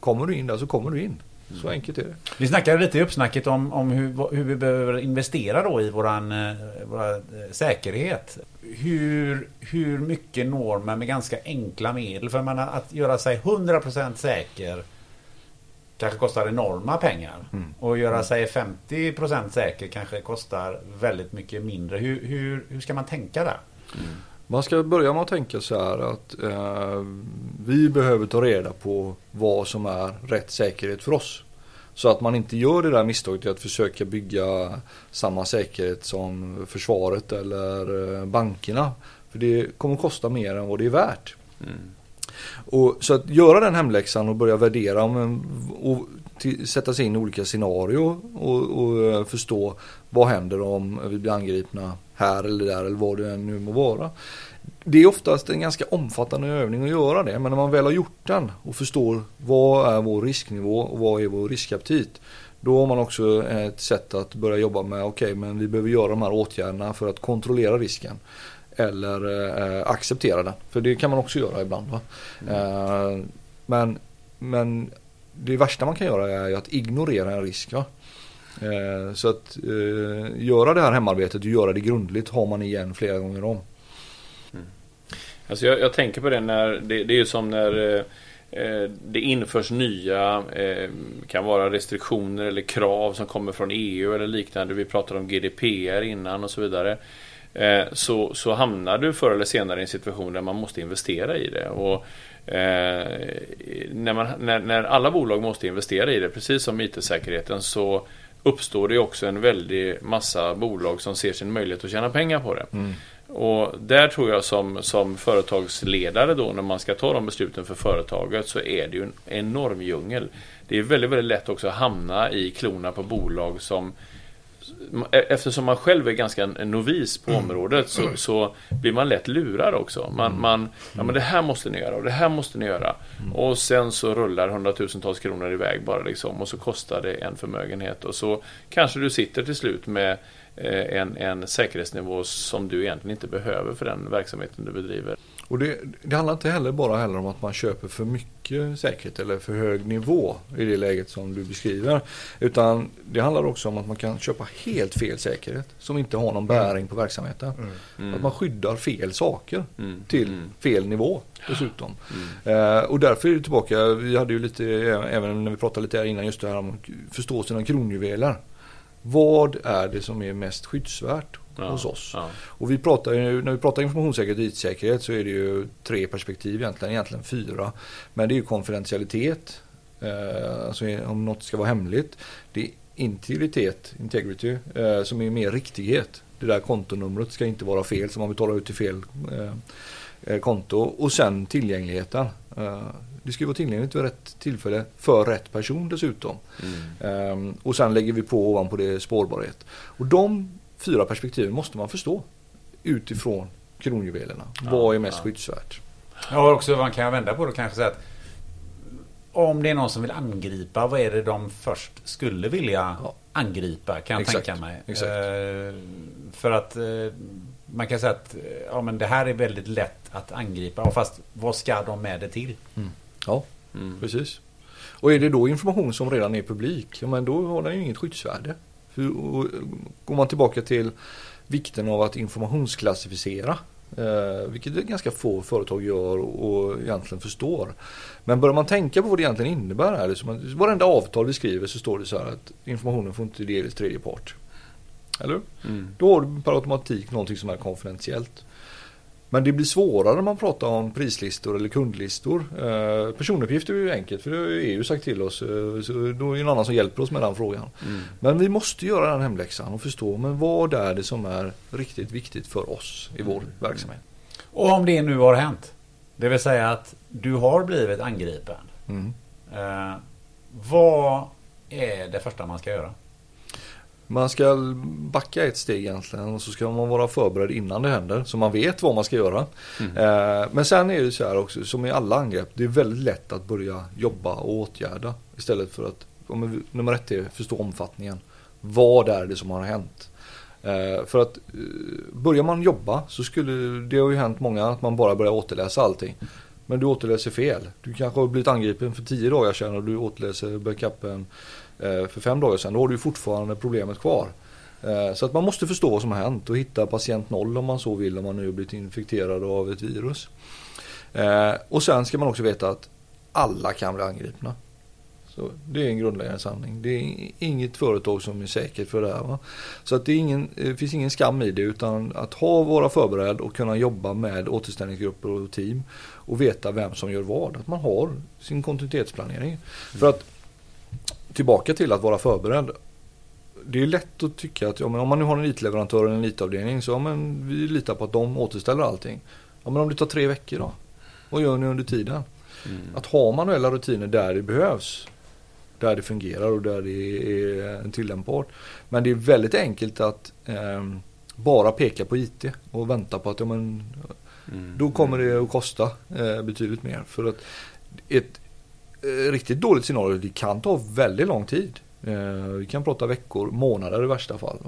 kommer du in där så kommer du in. Så enkelt är det. Vi snackade lite i uppsnacket om, om hur, hur vi behöver investera då i våran, eh, våra eh, säkerhet. Hur, hur mycket når man med ganska enkla medel? För man, att göra sig 100% säker kanske kostar enorma pengar. Mm. Och göra mm. sig 50% säker kanske kostar väldigt mycket mindre. Hur, hur, hur ska man tänka där? Mm. Man ska börja med att tänka så här att eh, vi behöver ta reda på vad som är rätt säkerhet för oss. Så att man inte gör det där misstaget att försöka bygga samma säkerhet som försvaret eller eh, bankerna. För det kommer kosta mer än vad det är värt. Mm. Och, så att göra den hemläxan och börja värdera och sätta sig in i olika scenarier och, och, eh, förstå vad händer om vi blir angripna här eller där eller vad det nu må vara. Det är oftast en ganska omfattande övning att göra det men när man väl har gjort den och förstår vad är vår risknivå och vad är vår riskaptit då har man också ett sätt att börja jobba med, okej okay, men vi behöver göra de här åtgärderna för att kontrollera risken eller eh, acceptera den. För det kan man också göra ibland. Mm. Eh, men, men det värsta man kan göra är att ignorera en risk. Va? Eh, så att eh, göra det här hemarbetet och göra det grundligt har man igen flera gånger om. Mm. Alltså jag, jag, tänker på det när det, det är ju som när eh, eh, det införs nya, kan vara restriktioner eller krav som kommer från EU eller liknande. Vi pratade om GDPR innan och så vidare. Så, så hamnar du förr eller senare i en situation där man måste investera i det. Och när, man, när, när, alla bolag måste investera i det, precis som IT-säkerheten, så uppstår det också en väldig massa bolag som ser sin möjlighet att tjäna pengar på det. Mm. Och där tror jag som, som företagsledare då när man ska ta de besluten för företaget så är det ju en enorm djungel. Det är väldigt, väldigt lätt också att hamna i klorna på bolag som eftersom man själv är ganska novis på mm. området så, så blir man lätt lurad också. Man, mm. man, ja men det här måste ni göra och det här måste ni göra. Mm. Och sen så rullar hundratusentals kronor iväg bara liksom och så kostar det en förmögenhet och så kanske du sitter till slut med eh, en, en säkerhetsnivå som du egentligen inte behöver för den verksamheten du bedriver. Och det, det, handlar inte heller bara heller om att man köper för mycket säkerhet eller för hög nivå i det läget som du beskriver. Utan det handlar också om att man kan köpa helt fel säkerhet som inte har någon bäring på verksamheten. Mm. Mm. Att man skyddar fel saker mm. till mm. fel nivå dessutom. Mm. Eh, och därför är det tillbaka, vi hade ju lite, även när vi pratade lite här innan just det här om förståelsen av kronjuveler. Vad är det som är mest skyddsvärt ja, hos oss? Ja. Och vi pratar ju, när vi pratar informationssäkerhet och IT-säkerhet så är det ju tre perspektiv egentligen, egentligen fyra. Men det är ju konfidentialitet, eh, alltså om något ska vara hemligt. Det är integritet, integrity, eh, som är mer riktighet. Det där kontonumret ska inte vara fel så man betalar ut till fel eh, eh konto. Och sen tillgängligheten. Eh, det ska vara tillgängligt vid rätt tillfälle för rätt person dessutom. Mm. Um, och sen lägger vi på ovanpå det spårbarhet. Och de fyra perspektiven måste man förstå utifrån kronjuvelerna. Ja, Vad är mest ja. skyddsvärt? Ja, också man kan vända på det kanske säga att om det är någon som vill angripa, vad är det de först skulle vilja ja. angripa? Kan jag Exakt. tänka mig. Exakt. Uh, för att uh, man kan säga att ja, men det här är väldigt lätt att angripa. Fast vad ska de med det till? Mm. Ja, mm. precis. Och är det då information som redan är publik, ja, men då har den ju inget skyddsvärde. För, går man tillbaka till vikten av att informationsklassificera. Eh, vilket ganska få företag gör och egentligen förstår. Men börjar man tänka på vad det egentligen innebär här. Liksom, varenda avtal vi skriver så står det så här att informationen får inte delges tredje part. Eller mm. Då har du per automatik någonting som är konfidentiellt. Men det blir svårare när man pratar om prislistor eller kundlistor. Eh, personuppgifter är ju enkelt för det har EU sagt till oss. Eh, så då är det någon annan som hjälper oss med den frågan. Mm. Men vi måste göra den hemläxan och förstå men vad är det som är riktigt viktigt för oss i vår mm. verksamhet. Och om det nu har hänt. Det vill säga att du har blivit angripen. Mm. Eh, vad är det första man ska göra? Man ska backa ett steg egentligen och så ska man vara förberedd innan det händer. Så man vet vad man ska göra. Mm. Eh, men sen är det så här också, som i alla angrepp. Det är väldigt lätt att börja jobba och åtgärda. Istället för att, nummer ett är att förstå omfattningen. Vad är det som har hänt? Eh, för att eh, börjar man jobba så skulle, det har ju hänt många att man bara börjar återläsa allting. Men du återläser fel. Du kanske har blivit angripen för tio dagar sedan och du återläser backupen för fem dagar sedan. Då har du fortfarande problemet kvar. Eh, så att man måste förstå vad som har hänt och hitta patient noll om man så vill om man nu blivit infekterad av ett virus. Eh, och sen ska man också veta att alla kan bli angripna. Så det är en grundläggande sanning. Det är inget företag som är säkert för det här. Va? Så att det, ingen, det finns ingen skam i det utan att ha vara förberedd och kunna jobba med återställningsgrupper och team och veta vem som gör vad. Att man har sin kontinuitetsplanering. Mm. För att tillbaka till att vara förberedd. Det är lätt att tycka att ja, men om man nu har en IT-leverantör eller en IT-avdelning så ja, men vi litar på att de återställer allting. Ja, men om det tar tre veckor då? Vad gör ni under tiden? Mm. Att ha manuella rutiner där det behövs. Där det fungerar och där det är tillämpbart. Men det är väldigt enkelt att eh, bara peka på IT och vänta på att ja, men, mm. då kommer det att kosta eh, betydligt mer. För att ett, riktigt dåligt scenario, det kan ta väldigt lång tid. Eh, vi kan prata veckor, månader i värsta fall.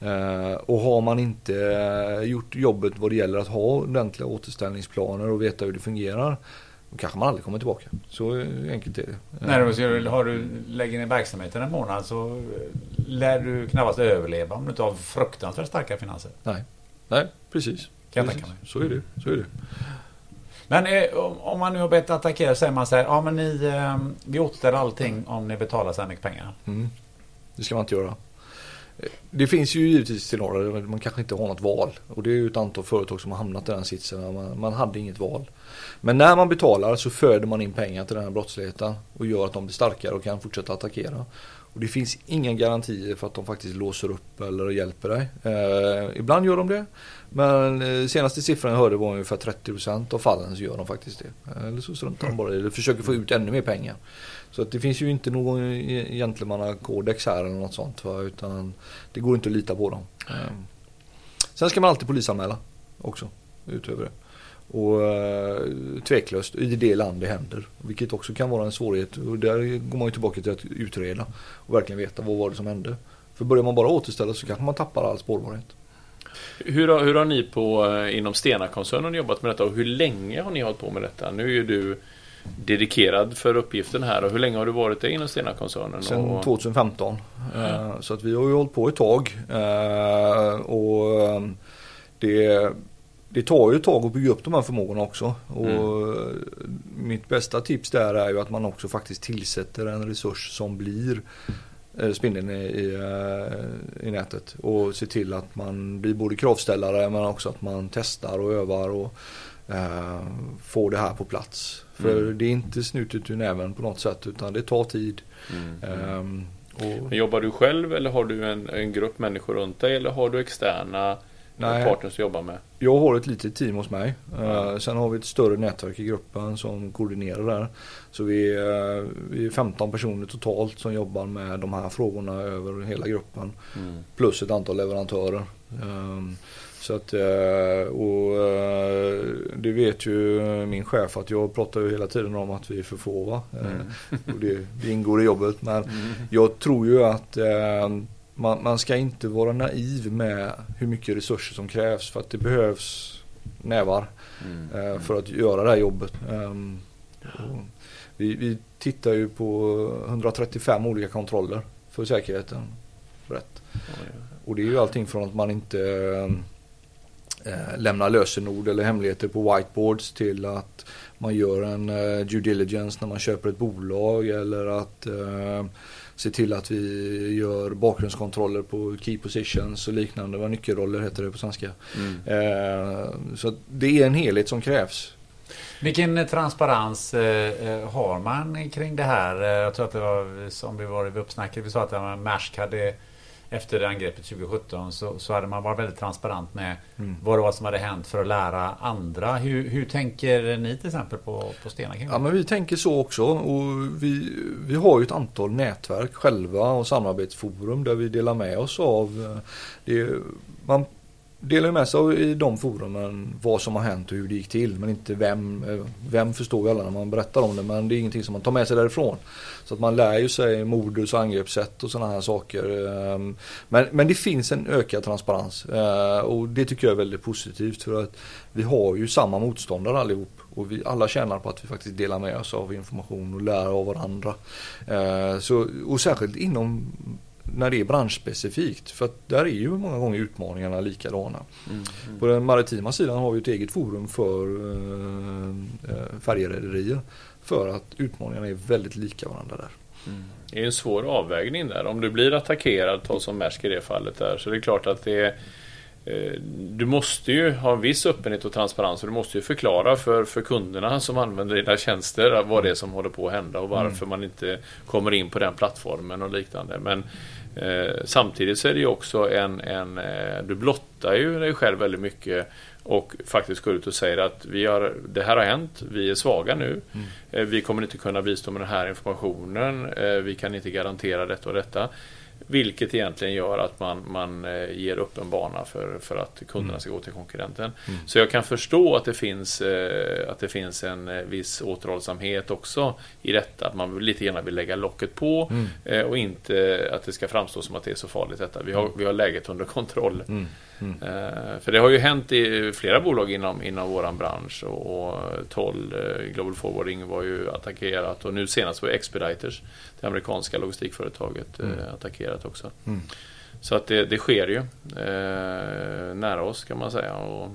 Eh, och har man inte gjort jobbet vad det gäller att ha ordentliga återställningsplaner och veta hur det fungerar. Då kanske man aldrig kommer tillbaka. Så enkelt är det. Nej, har du lägger ner verksamheten en månad så lär du knappast överleva om du inte har fruktansvärt starka finanser. Nej, Nej precis. Kan precis. Så är det. Så är det. Men eh, om man nu har bett attackera säger man så här, ja men ni, eh, vi återställer allting om ni betalar så här mycket pengar. Mm. Det ska man inte göra. Eh, det finns ju givetvis scenarier där man kanske inte har något val. Och det är ju ett antal företag som har hamnat i den sitsen. Man, man hade inget val. Men när man betalar så föder man in pengar till den här brottsligheten och gör att de blir starkare och kan fortsätta attackera. Och det finns inga garantier för att de faktiskt låser upp eller hjälper dig. Eh, ibland gör de det. Men eh, senaste siffran jag hörde var ungefär 30% av fallen så gör de faktiskt det. Eh, eller så struntar de bara i det. Eller försöker få ut ännu mer pengar. Så att det finns ju inte någon e-, gentlemannakodex här eller något sånt. Va? Utan det går inte att lita på dem. Eh. Sen ska man alltid polisanmäla också. Utöver det. Och eh, tveklöst i det land det händer. Vilket också kan vara en svårighet. Och där går man ju tillbaka till att utreda och verkligen veta vad var det som hände. För börjar man bara återställa så kanske man tappar all spårbarhet. Hur har, hur har ni på, eh, inom Stena-koncernen jobbat med detta och hur länge har ni hållit på med detta? Nu är ju du dedikerad för uppgiften här och hur länge har du varit det inom Stena-koncernen? Sen 2015. Mm. Så att vi har ju hållit på ett tag. Eh, och det det tar ju ett tag att bygga upp de här förmågorna också. Och mm. Mitt bästa tips där är ju att man också faktiskt tillsätter en resurs som blir eh, spindeln i, i, eh, i, nätet. Och ser till att man blir både kravställare men också att man testar och övar och eh, får det här på plats. För mm. det är inte snutet ur näven på något sätt utan det tar tid. Mm. Um, och... Jobbar du själv eller har du en, en grupp människor runt dig eller har du externa Nej. partners jobbar med? Jag har ett litet team hos mig. Mm. sen har vi ett större nätverk i gruppen som koordinerar där. Så vi är, eh, vi är 15 personer totalt som jobbar med de här frågorna över hela gruppen. Mm. Plus ett antal leverantörer. Ehm, så att, eh, och det vet ju min chef att jag pratar ju hela tiden om att vi är för få. Va? Mm. Och det, det, ingår i jobbet. Men mm. jag tror ju att man, man ska inte vara naiv med hur mycket resurser som krävs för att det behövs nävar mm. eh, för att göra det här jobbet. Um, vi, vi tittar ju på 135 olika kontroller för säkerheten. Rätt. Och det är ju allting från att man inte eh, lämnar lösenord eller hemligheter på whiteboards till att man gör en eh, due diligence när man köper ett bolag eller att se till att vi gör bakgrundskontroller på key positions och liknande. Vad nyckelroller heter det på svenska. Mm. Eh, så det är en helhet som krävs. Vilken transparens eh, eh, har man kring det här? Jag tror att det var som vi var i uppsnacket. Vi sa att Maersk hade efter angreppet 2017 så, så hade man varit väldigt transparent med mm. vad det var som hade hänt för att lära andra. Hur, hur tänker ni till exempel på, på Stena Ja men vi tänker så också och vi, vi har ju ett antal nätverk själva och samarbetsforum där vi delar med oss av det. Man delar med sig i de forumen vad som har hänt och hur det gick till. Men inte vem. Eh, vem förstår ju alla när man berättar om det. Men det är ingenting som man tar med sig därifrån. Så att man lär ju sig modus och angreppssätt och sådana här saker. Ehm, men, men det finns en ökad transparens. Eh, och det tycker jag är väldigt positivt. För att vi har ju samma motståndare allihop. Och vi alla tjänar på att vi faktiskt delar med oss av information och lär av varandra. Eh, så, och särskilt inom när det är branschspecifikt. För att där är ju många gånger utmaningarna likadana. Mm, mm. På den maritima sidan har vi ett eget forum för eh, eh, färjerederier. För att utmaningarna är väldigt lika varandra där. Mm. Det är en svår avvägning där. Om du blir attackerad, ta som Maersk i det fallet där, så det är klart att det är du måste ju ha en viss öppenhet och transparens och du måste ju förklara för, för kunderna som använder dina tjänster vad det är som håller på att hända och varför mm. man inte kommer in på den plattformen och liknande. Men Eh, samtidigt så är det ju också en, en eh, du blottar ju dig själv väldigt mycket och faktiskt går ut och säger att vi har, det här har hänt, vi är svaga nu. Mm. Eh, vi kommer inte kunna bistå med den här informationen. Eh, vi kan inte garantera detta och detta. Vilket egentligen gör att man, man eh, ger upp en bana för, för att kunderna ska gå till konkurrenten. Mm. Så jag kan förstå att det, finns, eh, att det finns en eh, viss återhållsamhet också i detta. Att man lite grann vill lägga locket på mm. och inte att det ska framstå som att det är så farligt detta. Vi har, vi har läget under kontroll. Mm. Mm. För det har ju hänt i flera bolag inom, inom våran bransch och, och Toll, Global Forwarding var ju attackerat och nu senast var Expeditors, det amerikanska logistikföretaget, mm. attackerat också. Mm. Så att det, det sker ju eh, nära oss kan man säga. Och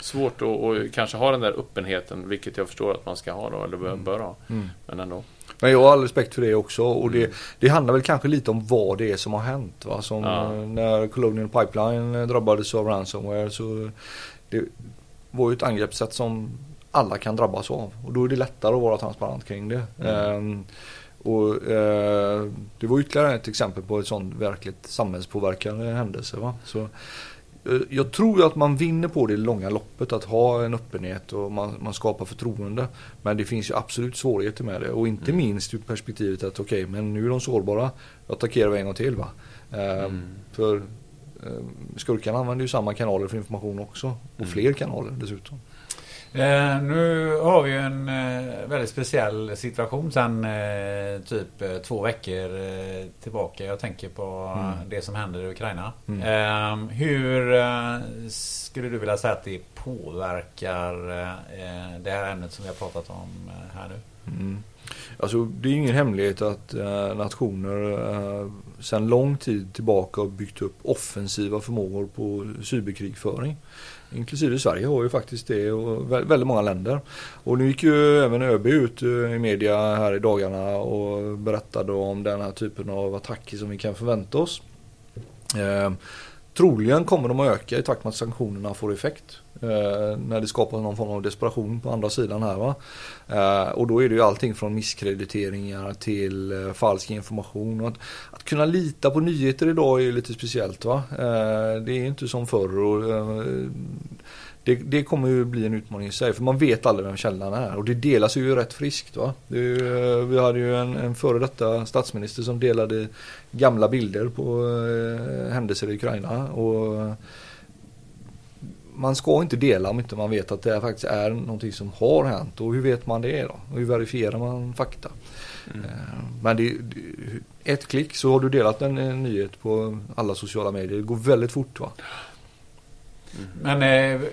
svårt att och kanske ha den där öppenheten, vilket jag förstår att man ska ha då, eller bör, mm. bör ha. Mm. Men ändå. Men jag har all respekt för det också och det, det handlar väl kanske lite om vad det är som har hänt. Va? Som ja. när Colonial Pipeline drabbades av ransomware så det var ju ett angreppssätt som alla kan drabbas av och då är det lättare att vara transparent kring det. Mm. Um, och, uh, det var ytterligare ett exempel på ett sånt verkligt samhällspåverkande händelse. Va? Så, Eh, jag tror ju att man vinner på det i långa loppet att ha en öppenhet och man, man skapar förtroende. Men det finns ju absolut svårigheter med det och inte mm. minst ur perspektivet att okej okay, men nu är de sårbara. Då attackerar vi en gång till va. Eh, mm. För eh, skurkarna använder ju samma kanaler för information också och mm. fler kanaler dessutom. Eh, nu har vi en eh, väldigt speciell situation sedan eh, typ eh, två veckor eh, tillbaka. Jag tänker på mm. det som händer i Ukraina. Mm. Eh, hur skulle du vilja säga att det påverkar det här ämnet som vi har pratat om här nu? Mm. Alltså, det är ingen hemlighet att nationer sedan lång tid tillbaka har byggt upp offensiva förmågor på cyberkrigföring. Inklusive Sverige har ju faktiskt det och väldigt många länder. Och nu gick ju även ÖB ut eh, i media här i dagarna och berättade om den här typen av attacker som vi kan förvänta oss. Ehm, Troligen kommer de att öka i takt med att sanktionerna får effekt. Eh, när det skapar någon form av desperation på andra sidan här. Va? Eh, och då är det ju allting från misskrediteringar till eh, falsk information. Och att, att kunna lita på nyheter idag är lite speciellt. Va? Eh, det är inte som förr. Och, eh, det, det, kommer ju bli en utmaning i sig för man vet aldrig vem källan är och det delas ju rätt friskt. Va? Det, eh, vi hade ju en, en före detta statsminister som delade gamla bilder på eh, händelser i Ukraina. Och man ska inte dela om inte man vet att det faktiskt är någonting som har hänt. Och hur vet man det då? Och hur verifierar man fakta? Mm. Eh, men det, ett klick så har du delat en, en, nyhet på alla sociala medier. Det går väldigt fort va? Mm. Men eh,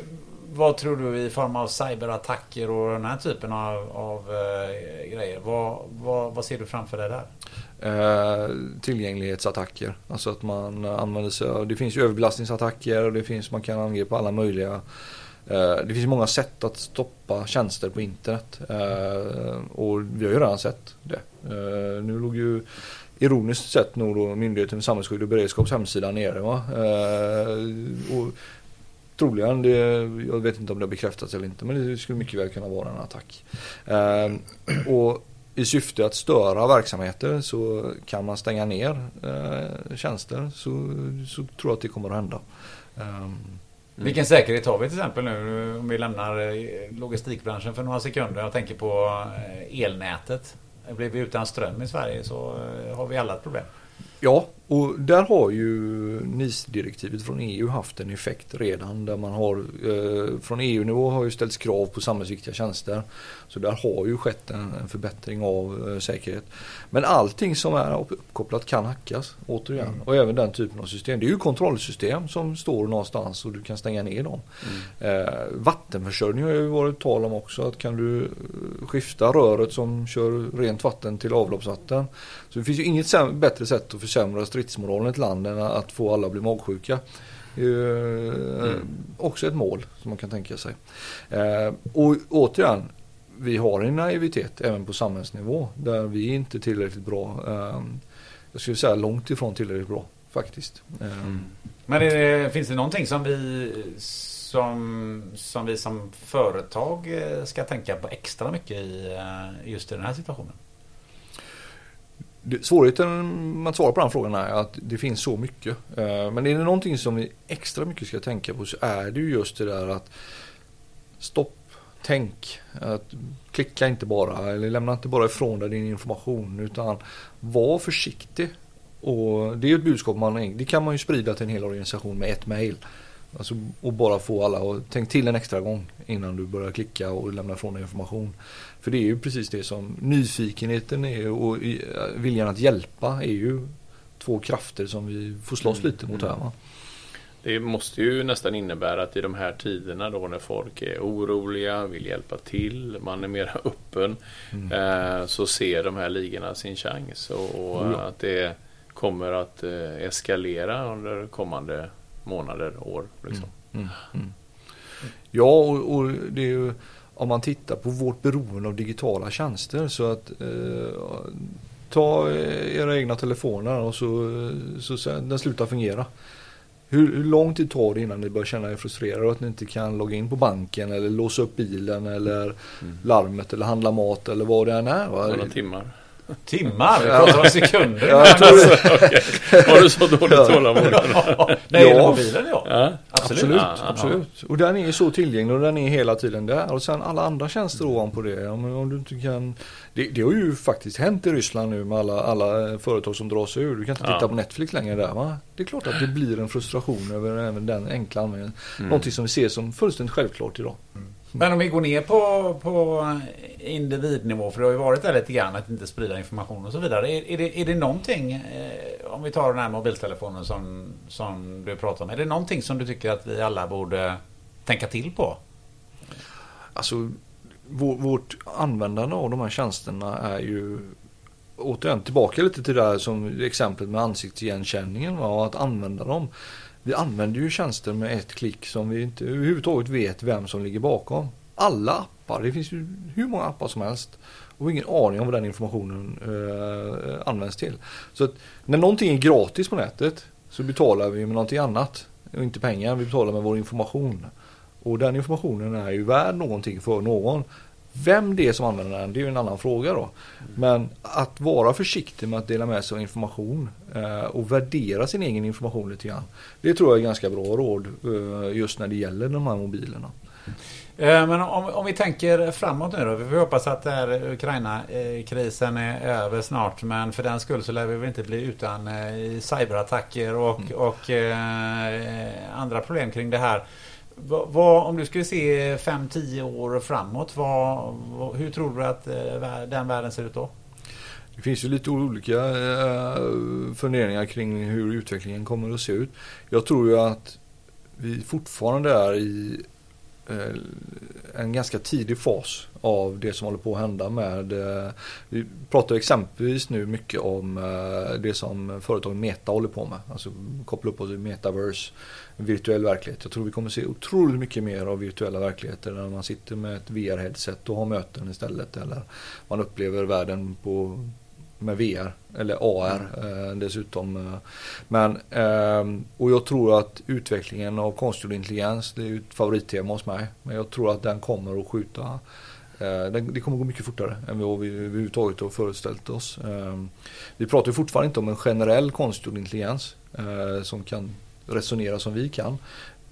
vad tror du i form av cyberattacker och den här typen av, av eh, grejer? Vad, vad, vad ser du framför dig där? Eh, tillgänglighetsattacker. Alltså att man använder sig av, det finns ju överbelastningsattacker och det finns, man kan angripa alla möjliga eh, det finns många sätt att stoppa tjänster på internet. Eh, och vi har ju redan sett det. Eh, nu låg ju ironiskt sett nog då Myndigheten för samhällsskydd och beredskaps hemsida nere. Va? Och troligen, det, jag vet inte om det har bekräftats eller inte, men det skulle mycket väl kunna vara en attack. Eh, och i syfte att störa verksamheter så kan man stänga ner eh, tjänster så, så tror jag att det kommer att hända. Um, Vilken säkerhet har vi till exempel nu om vi lämnar eh, logistikbranschen för några sekunder. Jag tänker på elnätet. Blir vi utan ström i Sverige så har vi alla ett problem. Ja, och där har ju NIS-direktivet från EU haft en effekt redan. Där man har, eh, från EU-nivå har ju ställts krav på samhällsviktiga tjänster. Så där har ju skett en, en förbättring av eh, säkerhet. Men allting som är uppkopplat kan hackas återigen. Mm. Och även den typen av system. Det är ju kontrollsystem som står någonstans och du kan stänga ner dem. Mm. Eh, vattenförsörjning har ju varit tal om också. Att kan du eh, skifta röret som kör rent vatten till avloppsvatten. Så det finns ju inget bättre sätt att försämra stridsmoralen i ett land än att få alla att bli magsjuka. Mm. Också ett mål som man kan tänka sig. Eh, och återigen, vi har en naivitet även på samhällsnivå där vi inte är tillräckligt bra. Eh, jag skulle säga långt ifrån tillräckligt bra faktiskt. Mm. Men det, finns det någonting som vi som, som vi som företag ska tänka på extra mycket i just i den här situationen? Svårigheten med att svara på den frågan är att det finns så mycket. Eh, men är det någonting som vi extra mycket ska tänka på så är det ju just det där att stopp, tänk, att klicka inte bara eller lämna inte bara ifrån dig din information utan var försiktig. Och det är ett budskap man, det kan man ju sprida till en hel organisation med ett mail. Alltså, och bara få alla att tänka till en extra gång innan du börjar klicka och lämna ifrån dig information. För det är ju precis det som nyfikenheten är och viljan att hjälpa är ju två krafter som vi får slåss mm. lite mot här. Va? Det måste ju nästan innebära att i de här tiderna då när folk är oroliga, vill hjälpa till, man är mer öppen. Mm. Eh, så ser de här ligorna sin chans och, och ja. att det kommer att eh, eskalera under kommande månader, år. Liksom. Mm. Mm. mm. Ja, och, och, det är ju om man tittar på vårt beroende av digitala tjänster så att eh, ta era egna telefoner och så, så den slutar fungera. Hur, hur, lång tid tar det innan ni börjar känna er frustrerade och att ni inte kan logga in på banken eller låsa upp bilen eller mm. larmet eller handla mat eller vad det än är? Va? Några timmar. Timmar? Vi pratar om sekunder. Ja, jag tror det. okay. Har du så dåligt tålamod? ja, det gäller mobilen ja. ja. Absolut. Absolut, ja, absolut. Och den är så tillgänglig och den är hela tiden där. Och sen alla andra tjänster ovanpå det. Om, om du inte kan... Det, det, har ju faktiskt hänt i Ryssland nu med alla, alla företag som drar sig ur. Du kan inte titta på Netflix längre där va? Det är klart att det blir en frustration över även den enkla användningen. Mm. Någonting som vi ser som fullständigt självklart idag. Mm. Men om vi går ner på, på individnivå, för det har ju varit där lite grann att inte sprida information och så vidare. Är, är, det, är det någonting, eh, om vi tar den här mobiltelefonen som, som du pratar om, är det någonting som du tycker att vi alla borde tänka till på? Alltså, vår, vårt användande av de här tjänsterna är ju återigen tillbaka lite till det här som exemplet med ansiktsigenkänningen. och Att använda dem vi använder ju tjänster med ett klick som vi inte överhuvudtaget vet vem som ligger bakom. Alla appar, det finns ju hur många appar som helst. Och ingen aning om vad den informationen eh, används till. Så att när någonting är gratis på nätet så betalar vi med någonting annat. Och inte pengar, vi betalar med vår information. Och den informationen är ju värd någonting för någon. Vem det är som använder den, det är ju en annan fråga då. Men att vara försiktig med att dela med sig av information eh, och värdera sin egen information lite grann. Det tror jag är ganska bra råd eh, just när det gäller de här mobilerna. Eh, men om, om, vi tänker framåt nu då. Vi får hoppas att Ukraina-krisen är över snart. Men för den skull så lär vi väl inte bli utan cyberattacker och, mm. och eh, andra problem kring det här. Vad, om du skulle se 5-10 år framåt, vad, hur tror du att eh, den världen ser ut då? Det finns ju lite olika eh, funderingar kring hur utvecklingen kommer att se ut. Jag tror ju att vi fortfarande är i eh, en ganska tidig fas av det som håller på att hända med eh, Vi pratar exempelvis nu mycket om eh, det som företaget Meta håller på med. Alltså koppla upp oss i metaverse, virtuell verklighet. Jag tror vi kommer se otroligt mycket mer av virtuella verkligheter när man sitter med ett VR-headset och har möten istället. Eller man upplever världen på med VR eller AR eh, dessutom. Eh. Men, eh, och jag tror att utvecklingen av konstgjord intelligens, det är ju ett favorittema hos mig. Men jag tror att den kommer att skjuta, eh, den, det kommer gå mycket fortare än vad vi överhuvudtaget har föreställt oss. Eh, vi pratar ju fortfarande inte om en generell konstgjord intelligens eh, som kan resonera som vi kan.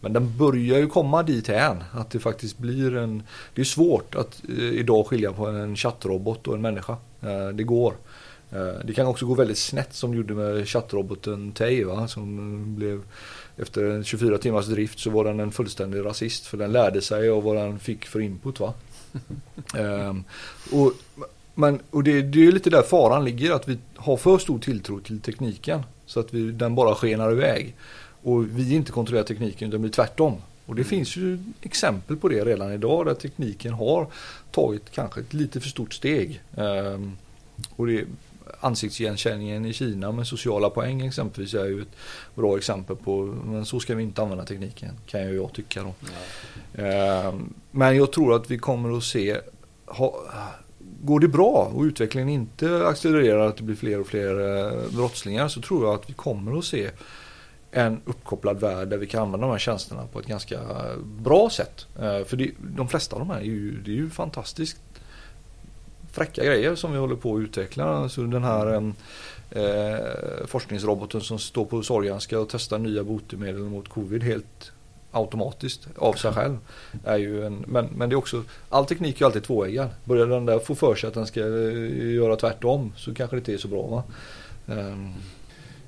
Men den börjar ju komma dit än att det faktiskt blir en... Det är svårt att eh, idag skilja på en chattrobot och en människa. Eh, det går. Eh, Det kan också gå väldigt snett som det gjorde med chattroboten Tay va? som blev efter 24 timmars drift så var den en fullständig rasist för den lärde sig av vad den fick för input va. Ehm, och men, och det, det är lite där faran ligger att vi har för stor tilltro till tekniken så att vi, den bara skenar iväg. Och vi inte kontrollerar tekniken utan blir tvärtom. Och det finns ju exempel på det redan idag där tekniken har tagit kanske ett lite för stort steg. Ehm, och det, ansiktsigenkänningen i Kina med sociala poäng exempelvis är ju ett bra exempel på, men så ska vi inte använda tekniken kan ju jag tycka då. Ehm, Men jag tror att vi kommer att se, ha, går det bra och utvecklingen inte accelererar att det blir fler och fler eh, brottslingar så tror jag att vi kommer att se en uppkopplad värld där vi kan använda de här tjänsterna på ett ganska bra sätt. Eh, För det, de flesta av de här är ju, det är ju fantastiskt fräcka grejer som vi håller på att utveckla. Alltså den här eh, forskningsroboten som står på Sorganska och testar nya botemedel mot covid helt automatiskt av sig själv. Är ju en, men, men det är också, all teknik är ju alltid tvåeggad. Börjar den där få för sig att den ska eh, göra tvärtom så kanske det inte är så bra. Va? Um.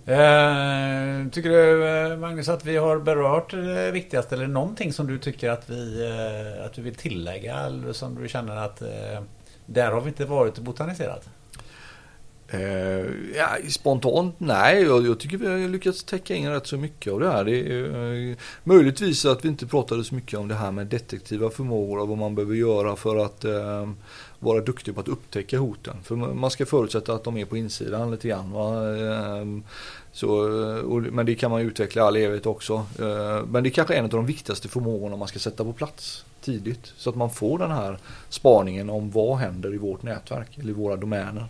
Eh, tycker du eh, Magnus att vi har berört det viktigaste eller någonting som du tycker att vi eh, att du vill tillägga eller som du känner att eh, där har vi inte varit och botaniserat? Eh, ja, spontant nej, jag, jag tycker vi har lyckats täcka in rätt så mycket av det här. Det är, eh, möjligtvis att vi inte pratade så mycket om det här med detektiva förmågor och vad man behöver göra för att eh, vara duktig på att upptäcka hoten. För man ska förutsätta att de är på insidan lite grann. Va? Eh, så, eh, och, men det kan man utveckla i all evighet också. Eh, men det är kanske en av de viktigaste förmågorna man ska sätta på plats tidigt. Så att man får den här spaningen om vad händer i vårt nätverk eller i våra domäner.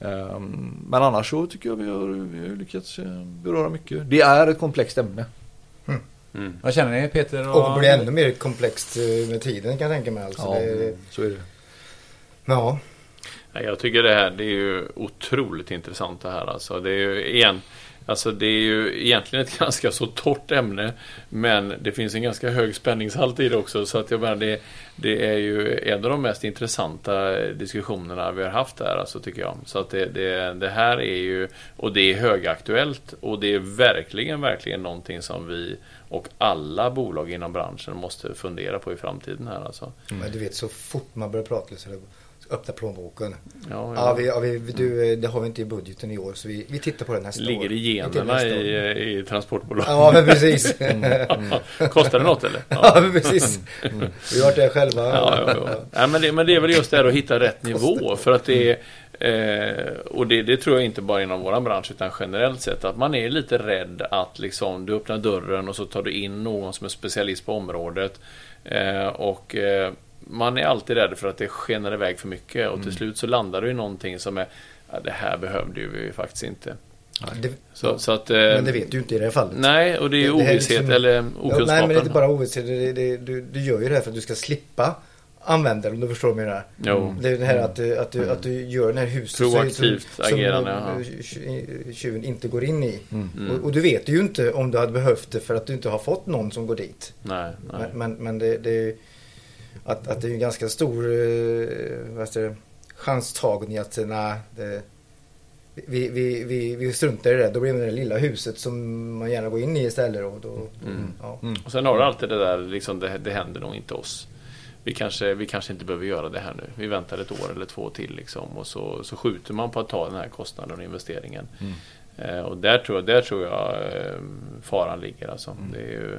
Ehm, Men annars så tycker jag vi har, vi har lyckats eh, beröra mycket. Det är ett komplext ämne. Mm. Vad känner ni Peter? Och blir ännu mer komplext eh, med tiden kan jag tänka mig. Alltså, Ja, det, så är det. ja. Nej, Jag tycker det här det är ju otroligt intressant det här alltså. Det är ju igen Alltså det är ju egentligen ett ganska så torrt ämne Men det finns en ganska hög spänningshalt i det också. Så att jag menar det Det är ju en av de mest intressanta diskussionerna vi har haft här alltså tycker jag. Så att det, det, det här är ju Och det är högaktuellt och det är verkligen, verkligen någonting som vi Och alla bolag inom branschen måste fundera på i framtiden här alltså. Men du vet så fort man börjar prata så öppna plånboken. Ja, Ja, vi, ja vi, du, eh, det har vi inte i budgeten i år så vi, vi tittar på det nästa år. Ligger i generna nästa år. i, i transportbolag. Ja, men precis. Kostar det något eller? ja, men precis. Vi har varit där själva. Ja, ja, ja. ja men, det, men det är väl just det här att hitta rätt nivå. För att det är, eh, och det, det tror jag inte bara inom våran bransch utan generellt sett att man är lite rädd att liksom du öppnar dörren och så tar du in någon som är specialist på området. Eh, och eh, man är alltid rädd för att det skenar iväg för mycket och till slut så landar du i någonting som är ja, det här behövde ju vi faktiskt inte. Det, Så, så att, eh, men det vet du inte i det här fallet. Nej, och det är ju ovisshet liksom- eller okunskapen. nej, men det är inte bara ovisshet. Det, det, du, du gör ju det här för att du ska slippa använda det om du förstår vad jag menar. Jo. Det är det här att du, att du, att du gör den här huset Proaktivt som, agerande, som ja. tj- tjuven inte går in i. Mm. Och, och du vet ju inte om du hade behövt det för att du inte har fått någon som går dit. Nej, nej. Men, men, men det, det att, att det är en ganska stor eh, vad det, chanstagning att nej, det, vi, vi, vi, vi struntar i det. Då blir det det lilla huset som man gärna går in i istället. Och då, Mm. ja. Och sen har du alltid det där, liksom, det, det händer nog inte oss. Vi kanske, vi kanske inte behöver göra det här nu. Vi väntar ett år eller två till liksom, och så, så skjuter man på att ta den här kostnaden och investeringen. Eh, och där tror, jag- där tror jag eh, faran ligger. Alltså. Det är ju,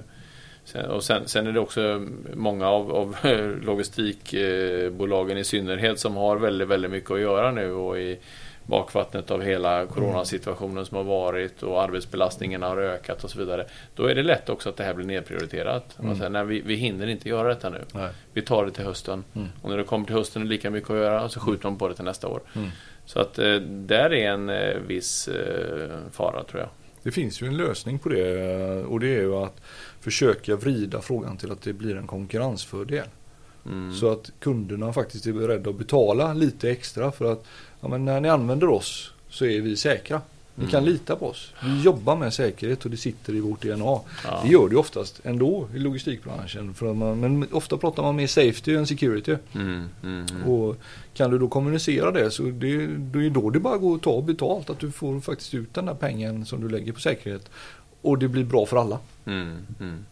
och sen, sen är det också många av, av logistikbolagen i synnerhet som har väldigt, väldigt mycket att göra nu och i bakvattnet av hela coronasituationen som har varit och arbetsbelastningen har ökat och så vidare. Då är det lätt också att det här blir nedprioriterat. Man säger, nej, vi, vi hinner inte göra detta nu. Nej. Vi tar det till hösten. Och när det kommer till hösten är det lika mycket att göra och så skjuter de på det till nästa år. Så att eh, där är en eh, viss eh, fara tror jag. Det finns ju en lösning på det och det är ju att försöka vrida frågan till att det blir en konkurrensfördel. Mm. Så att kunderna faktiskt är beredda att betala lite extra för att ja, men när ni använder oss så är vi säkra. Ni Mm. kan lita på oss. Vi jobbar med säkerhet och det sitter i vårt DNA. Ja. Det gör det oftast ändå i logistikbranschen. För man, men ofta pratar man mer safety än security. Mm, mm, mm. Och kan du då kommunicera det så det, det är då det bara går att ta betalt. Att du får faktiskt ut den där pengen som du lägger på säkerhet. Och det blir bra för alla. Mm, mm.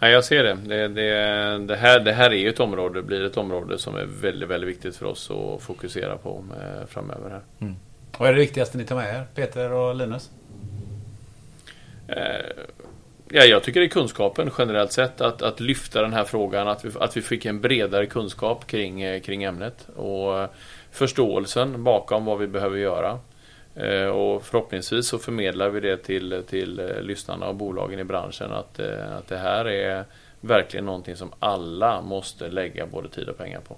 Ja, jag ser det. Det, det, det, här, det här är ju ett område, blir ett område som är väldigt, väldigt viktigt för oss att fokusera på eh, framöver. här. Vad är det viktigaste ni tar med er, Peter och Linus? Eh, Ja, jag tycker det är kunskapen generellt sett. Att, att lyfta den här frågan. Att vi, att vi fick en bredare kunskap kring, eh, kring ämnet. Och förståelsen bakom vad vi behöver göra. Eh, och förhoppningsvis så förmedlar vi det till, till eh, lyssnarna och bolagen i branschen. Att, eh, att det här är verkligen någonting som alla måste lägga både tid och pengar på.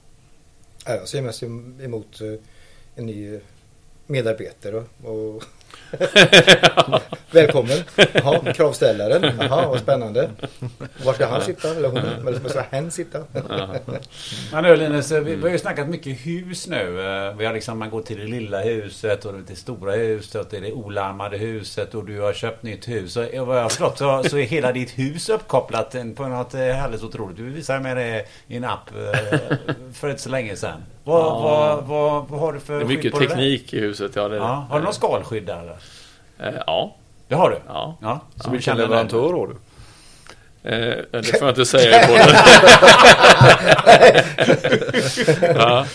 Jag ser mest emot en ny medarbetare. Och Välkommen! Jaha, kravställaren. Jaha, vad spännande. Var ska han sitta? Eller hon? Eller var ska hen sitta? Men nu Linus, vi, vi har ju snackat mycket hus nu. Eh, Vi har liksom, man går till det lilla huset och det stora huset och till det olarmade huset och du har köpt nytt hus. Och vad jag har förstått så, så är hela ditt hus uppkopplat på något eh, alldeles otroligt. Du visade mig det i en app eh, för inte så länge sedan. Vad, Ja. vad, vad, vad har du för Det är mycket teknik i huset. Ja, det Ja. Har du någon skalskydd där eller? Eh, Ja. Det har du? ja. Ja. Vilken känner leverantör har du? Eh, det får jag inte säga i podden. ja.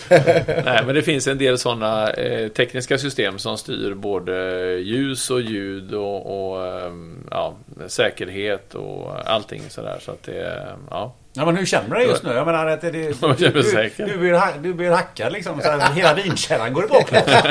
Nej, men det finns en del sådana eh, tekniska system som styr både ljus och ljud och, och ehm, ja, säkerhet och allting sådär. Så att det, ja. Ja men hur känner du dig just nu? Jag menar att det, det, Jag du, säker. du, blir, du blir hackad liksom. Så här, hela vinkällan går i baklänges.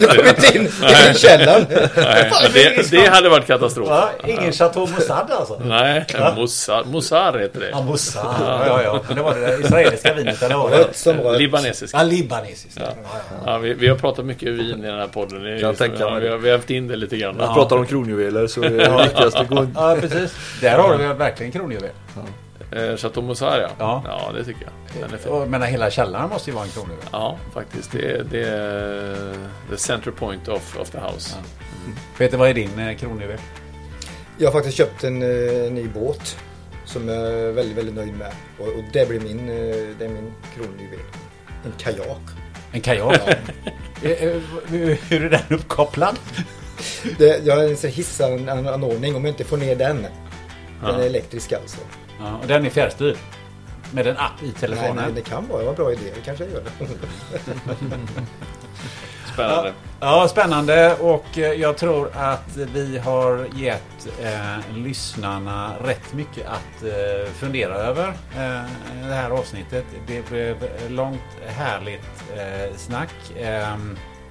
Du har kommit in i källaren. Nej, det, det hade varit katastrof. Ja, ingen Chateau Mossad alltså? Nej, Mossar, Mossar heter det. Ja, Mossad. Ja, ja, ja. Men det var det där israeliska vinet eller vad var det? Rött som rött. Libanesisk. Ja, libanesiskt. Ja. Ja, Ja, vi, vi har pratat mycket vin i den här podden. Det just- tänka vi, det. har, vi har haft in det lite grann. Vi pratar om kronjuveler så är det viktigaste ja, precis. Där har du verkligen kronjuvel. Eh, Chateau Mossar ja. Ja. ja. det tycker jag. Den är fin. Jag menar hela källaren måste ju vara en kronjuvel. Ja, faktiskt. Det är, det är the center point of, of the house. Peter, vad är din eh, kronjuvel? Jag har faktiskt köpt en eh, ny båt. Som jag är väldigt, väldigt nöjd med. Och, och det blir min, eh, det är min kronjuvel. En kajak. En kajak? Eh, hur, hur är den uppkopplad? Det, jag har en hissanordning om jag inte får ner den. Den är elektrisk alltså. Ja, och den är fjärrstyrd? Med en app i Nej, telefonen? nej, det kan vara. Det var en bra idé. Det kanske jag gör det. Spännande. Ja, spännande och eh, jag tror att vi har gett eh, lyssnarna rätt mycket att eh, fundera över eh, det här avsnittet. Det blev långt härligt eh, snack.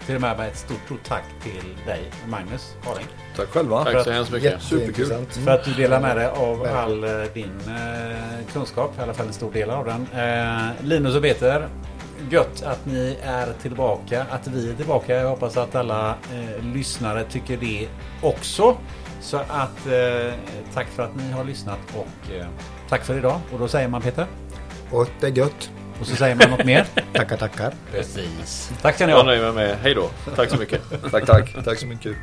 Till och med ett stort, stort tack till dig Magnus Haring. Tack själva. Tack så hemskt mycket. Jätteintressant. För att du delar med dig av all eh, din eh, kunskap, i alla fall en stor del av den. Eh, Linus och Peter, gött att ni är tillbaka, att vi är tillbaka. Jag hoppas att alla eh, lyssnare tycker det också. Så att eh, tack för att ni har lyssnat och eh, tack för idag. Och då säger man Peter. Och det är gött. Och så säger man något mer. Tackar, tackar. Precis. Tack ska ni Jag ha. nöjer mig med. Hej då. Tack så mycket. Tack, tack. Tack så mycket.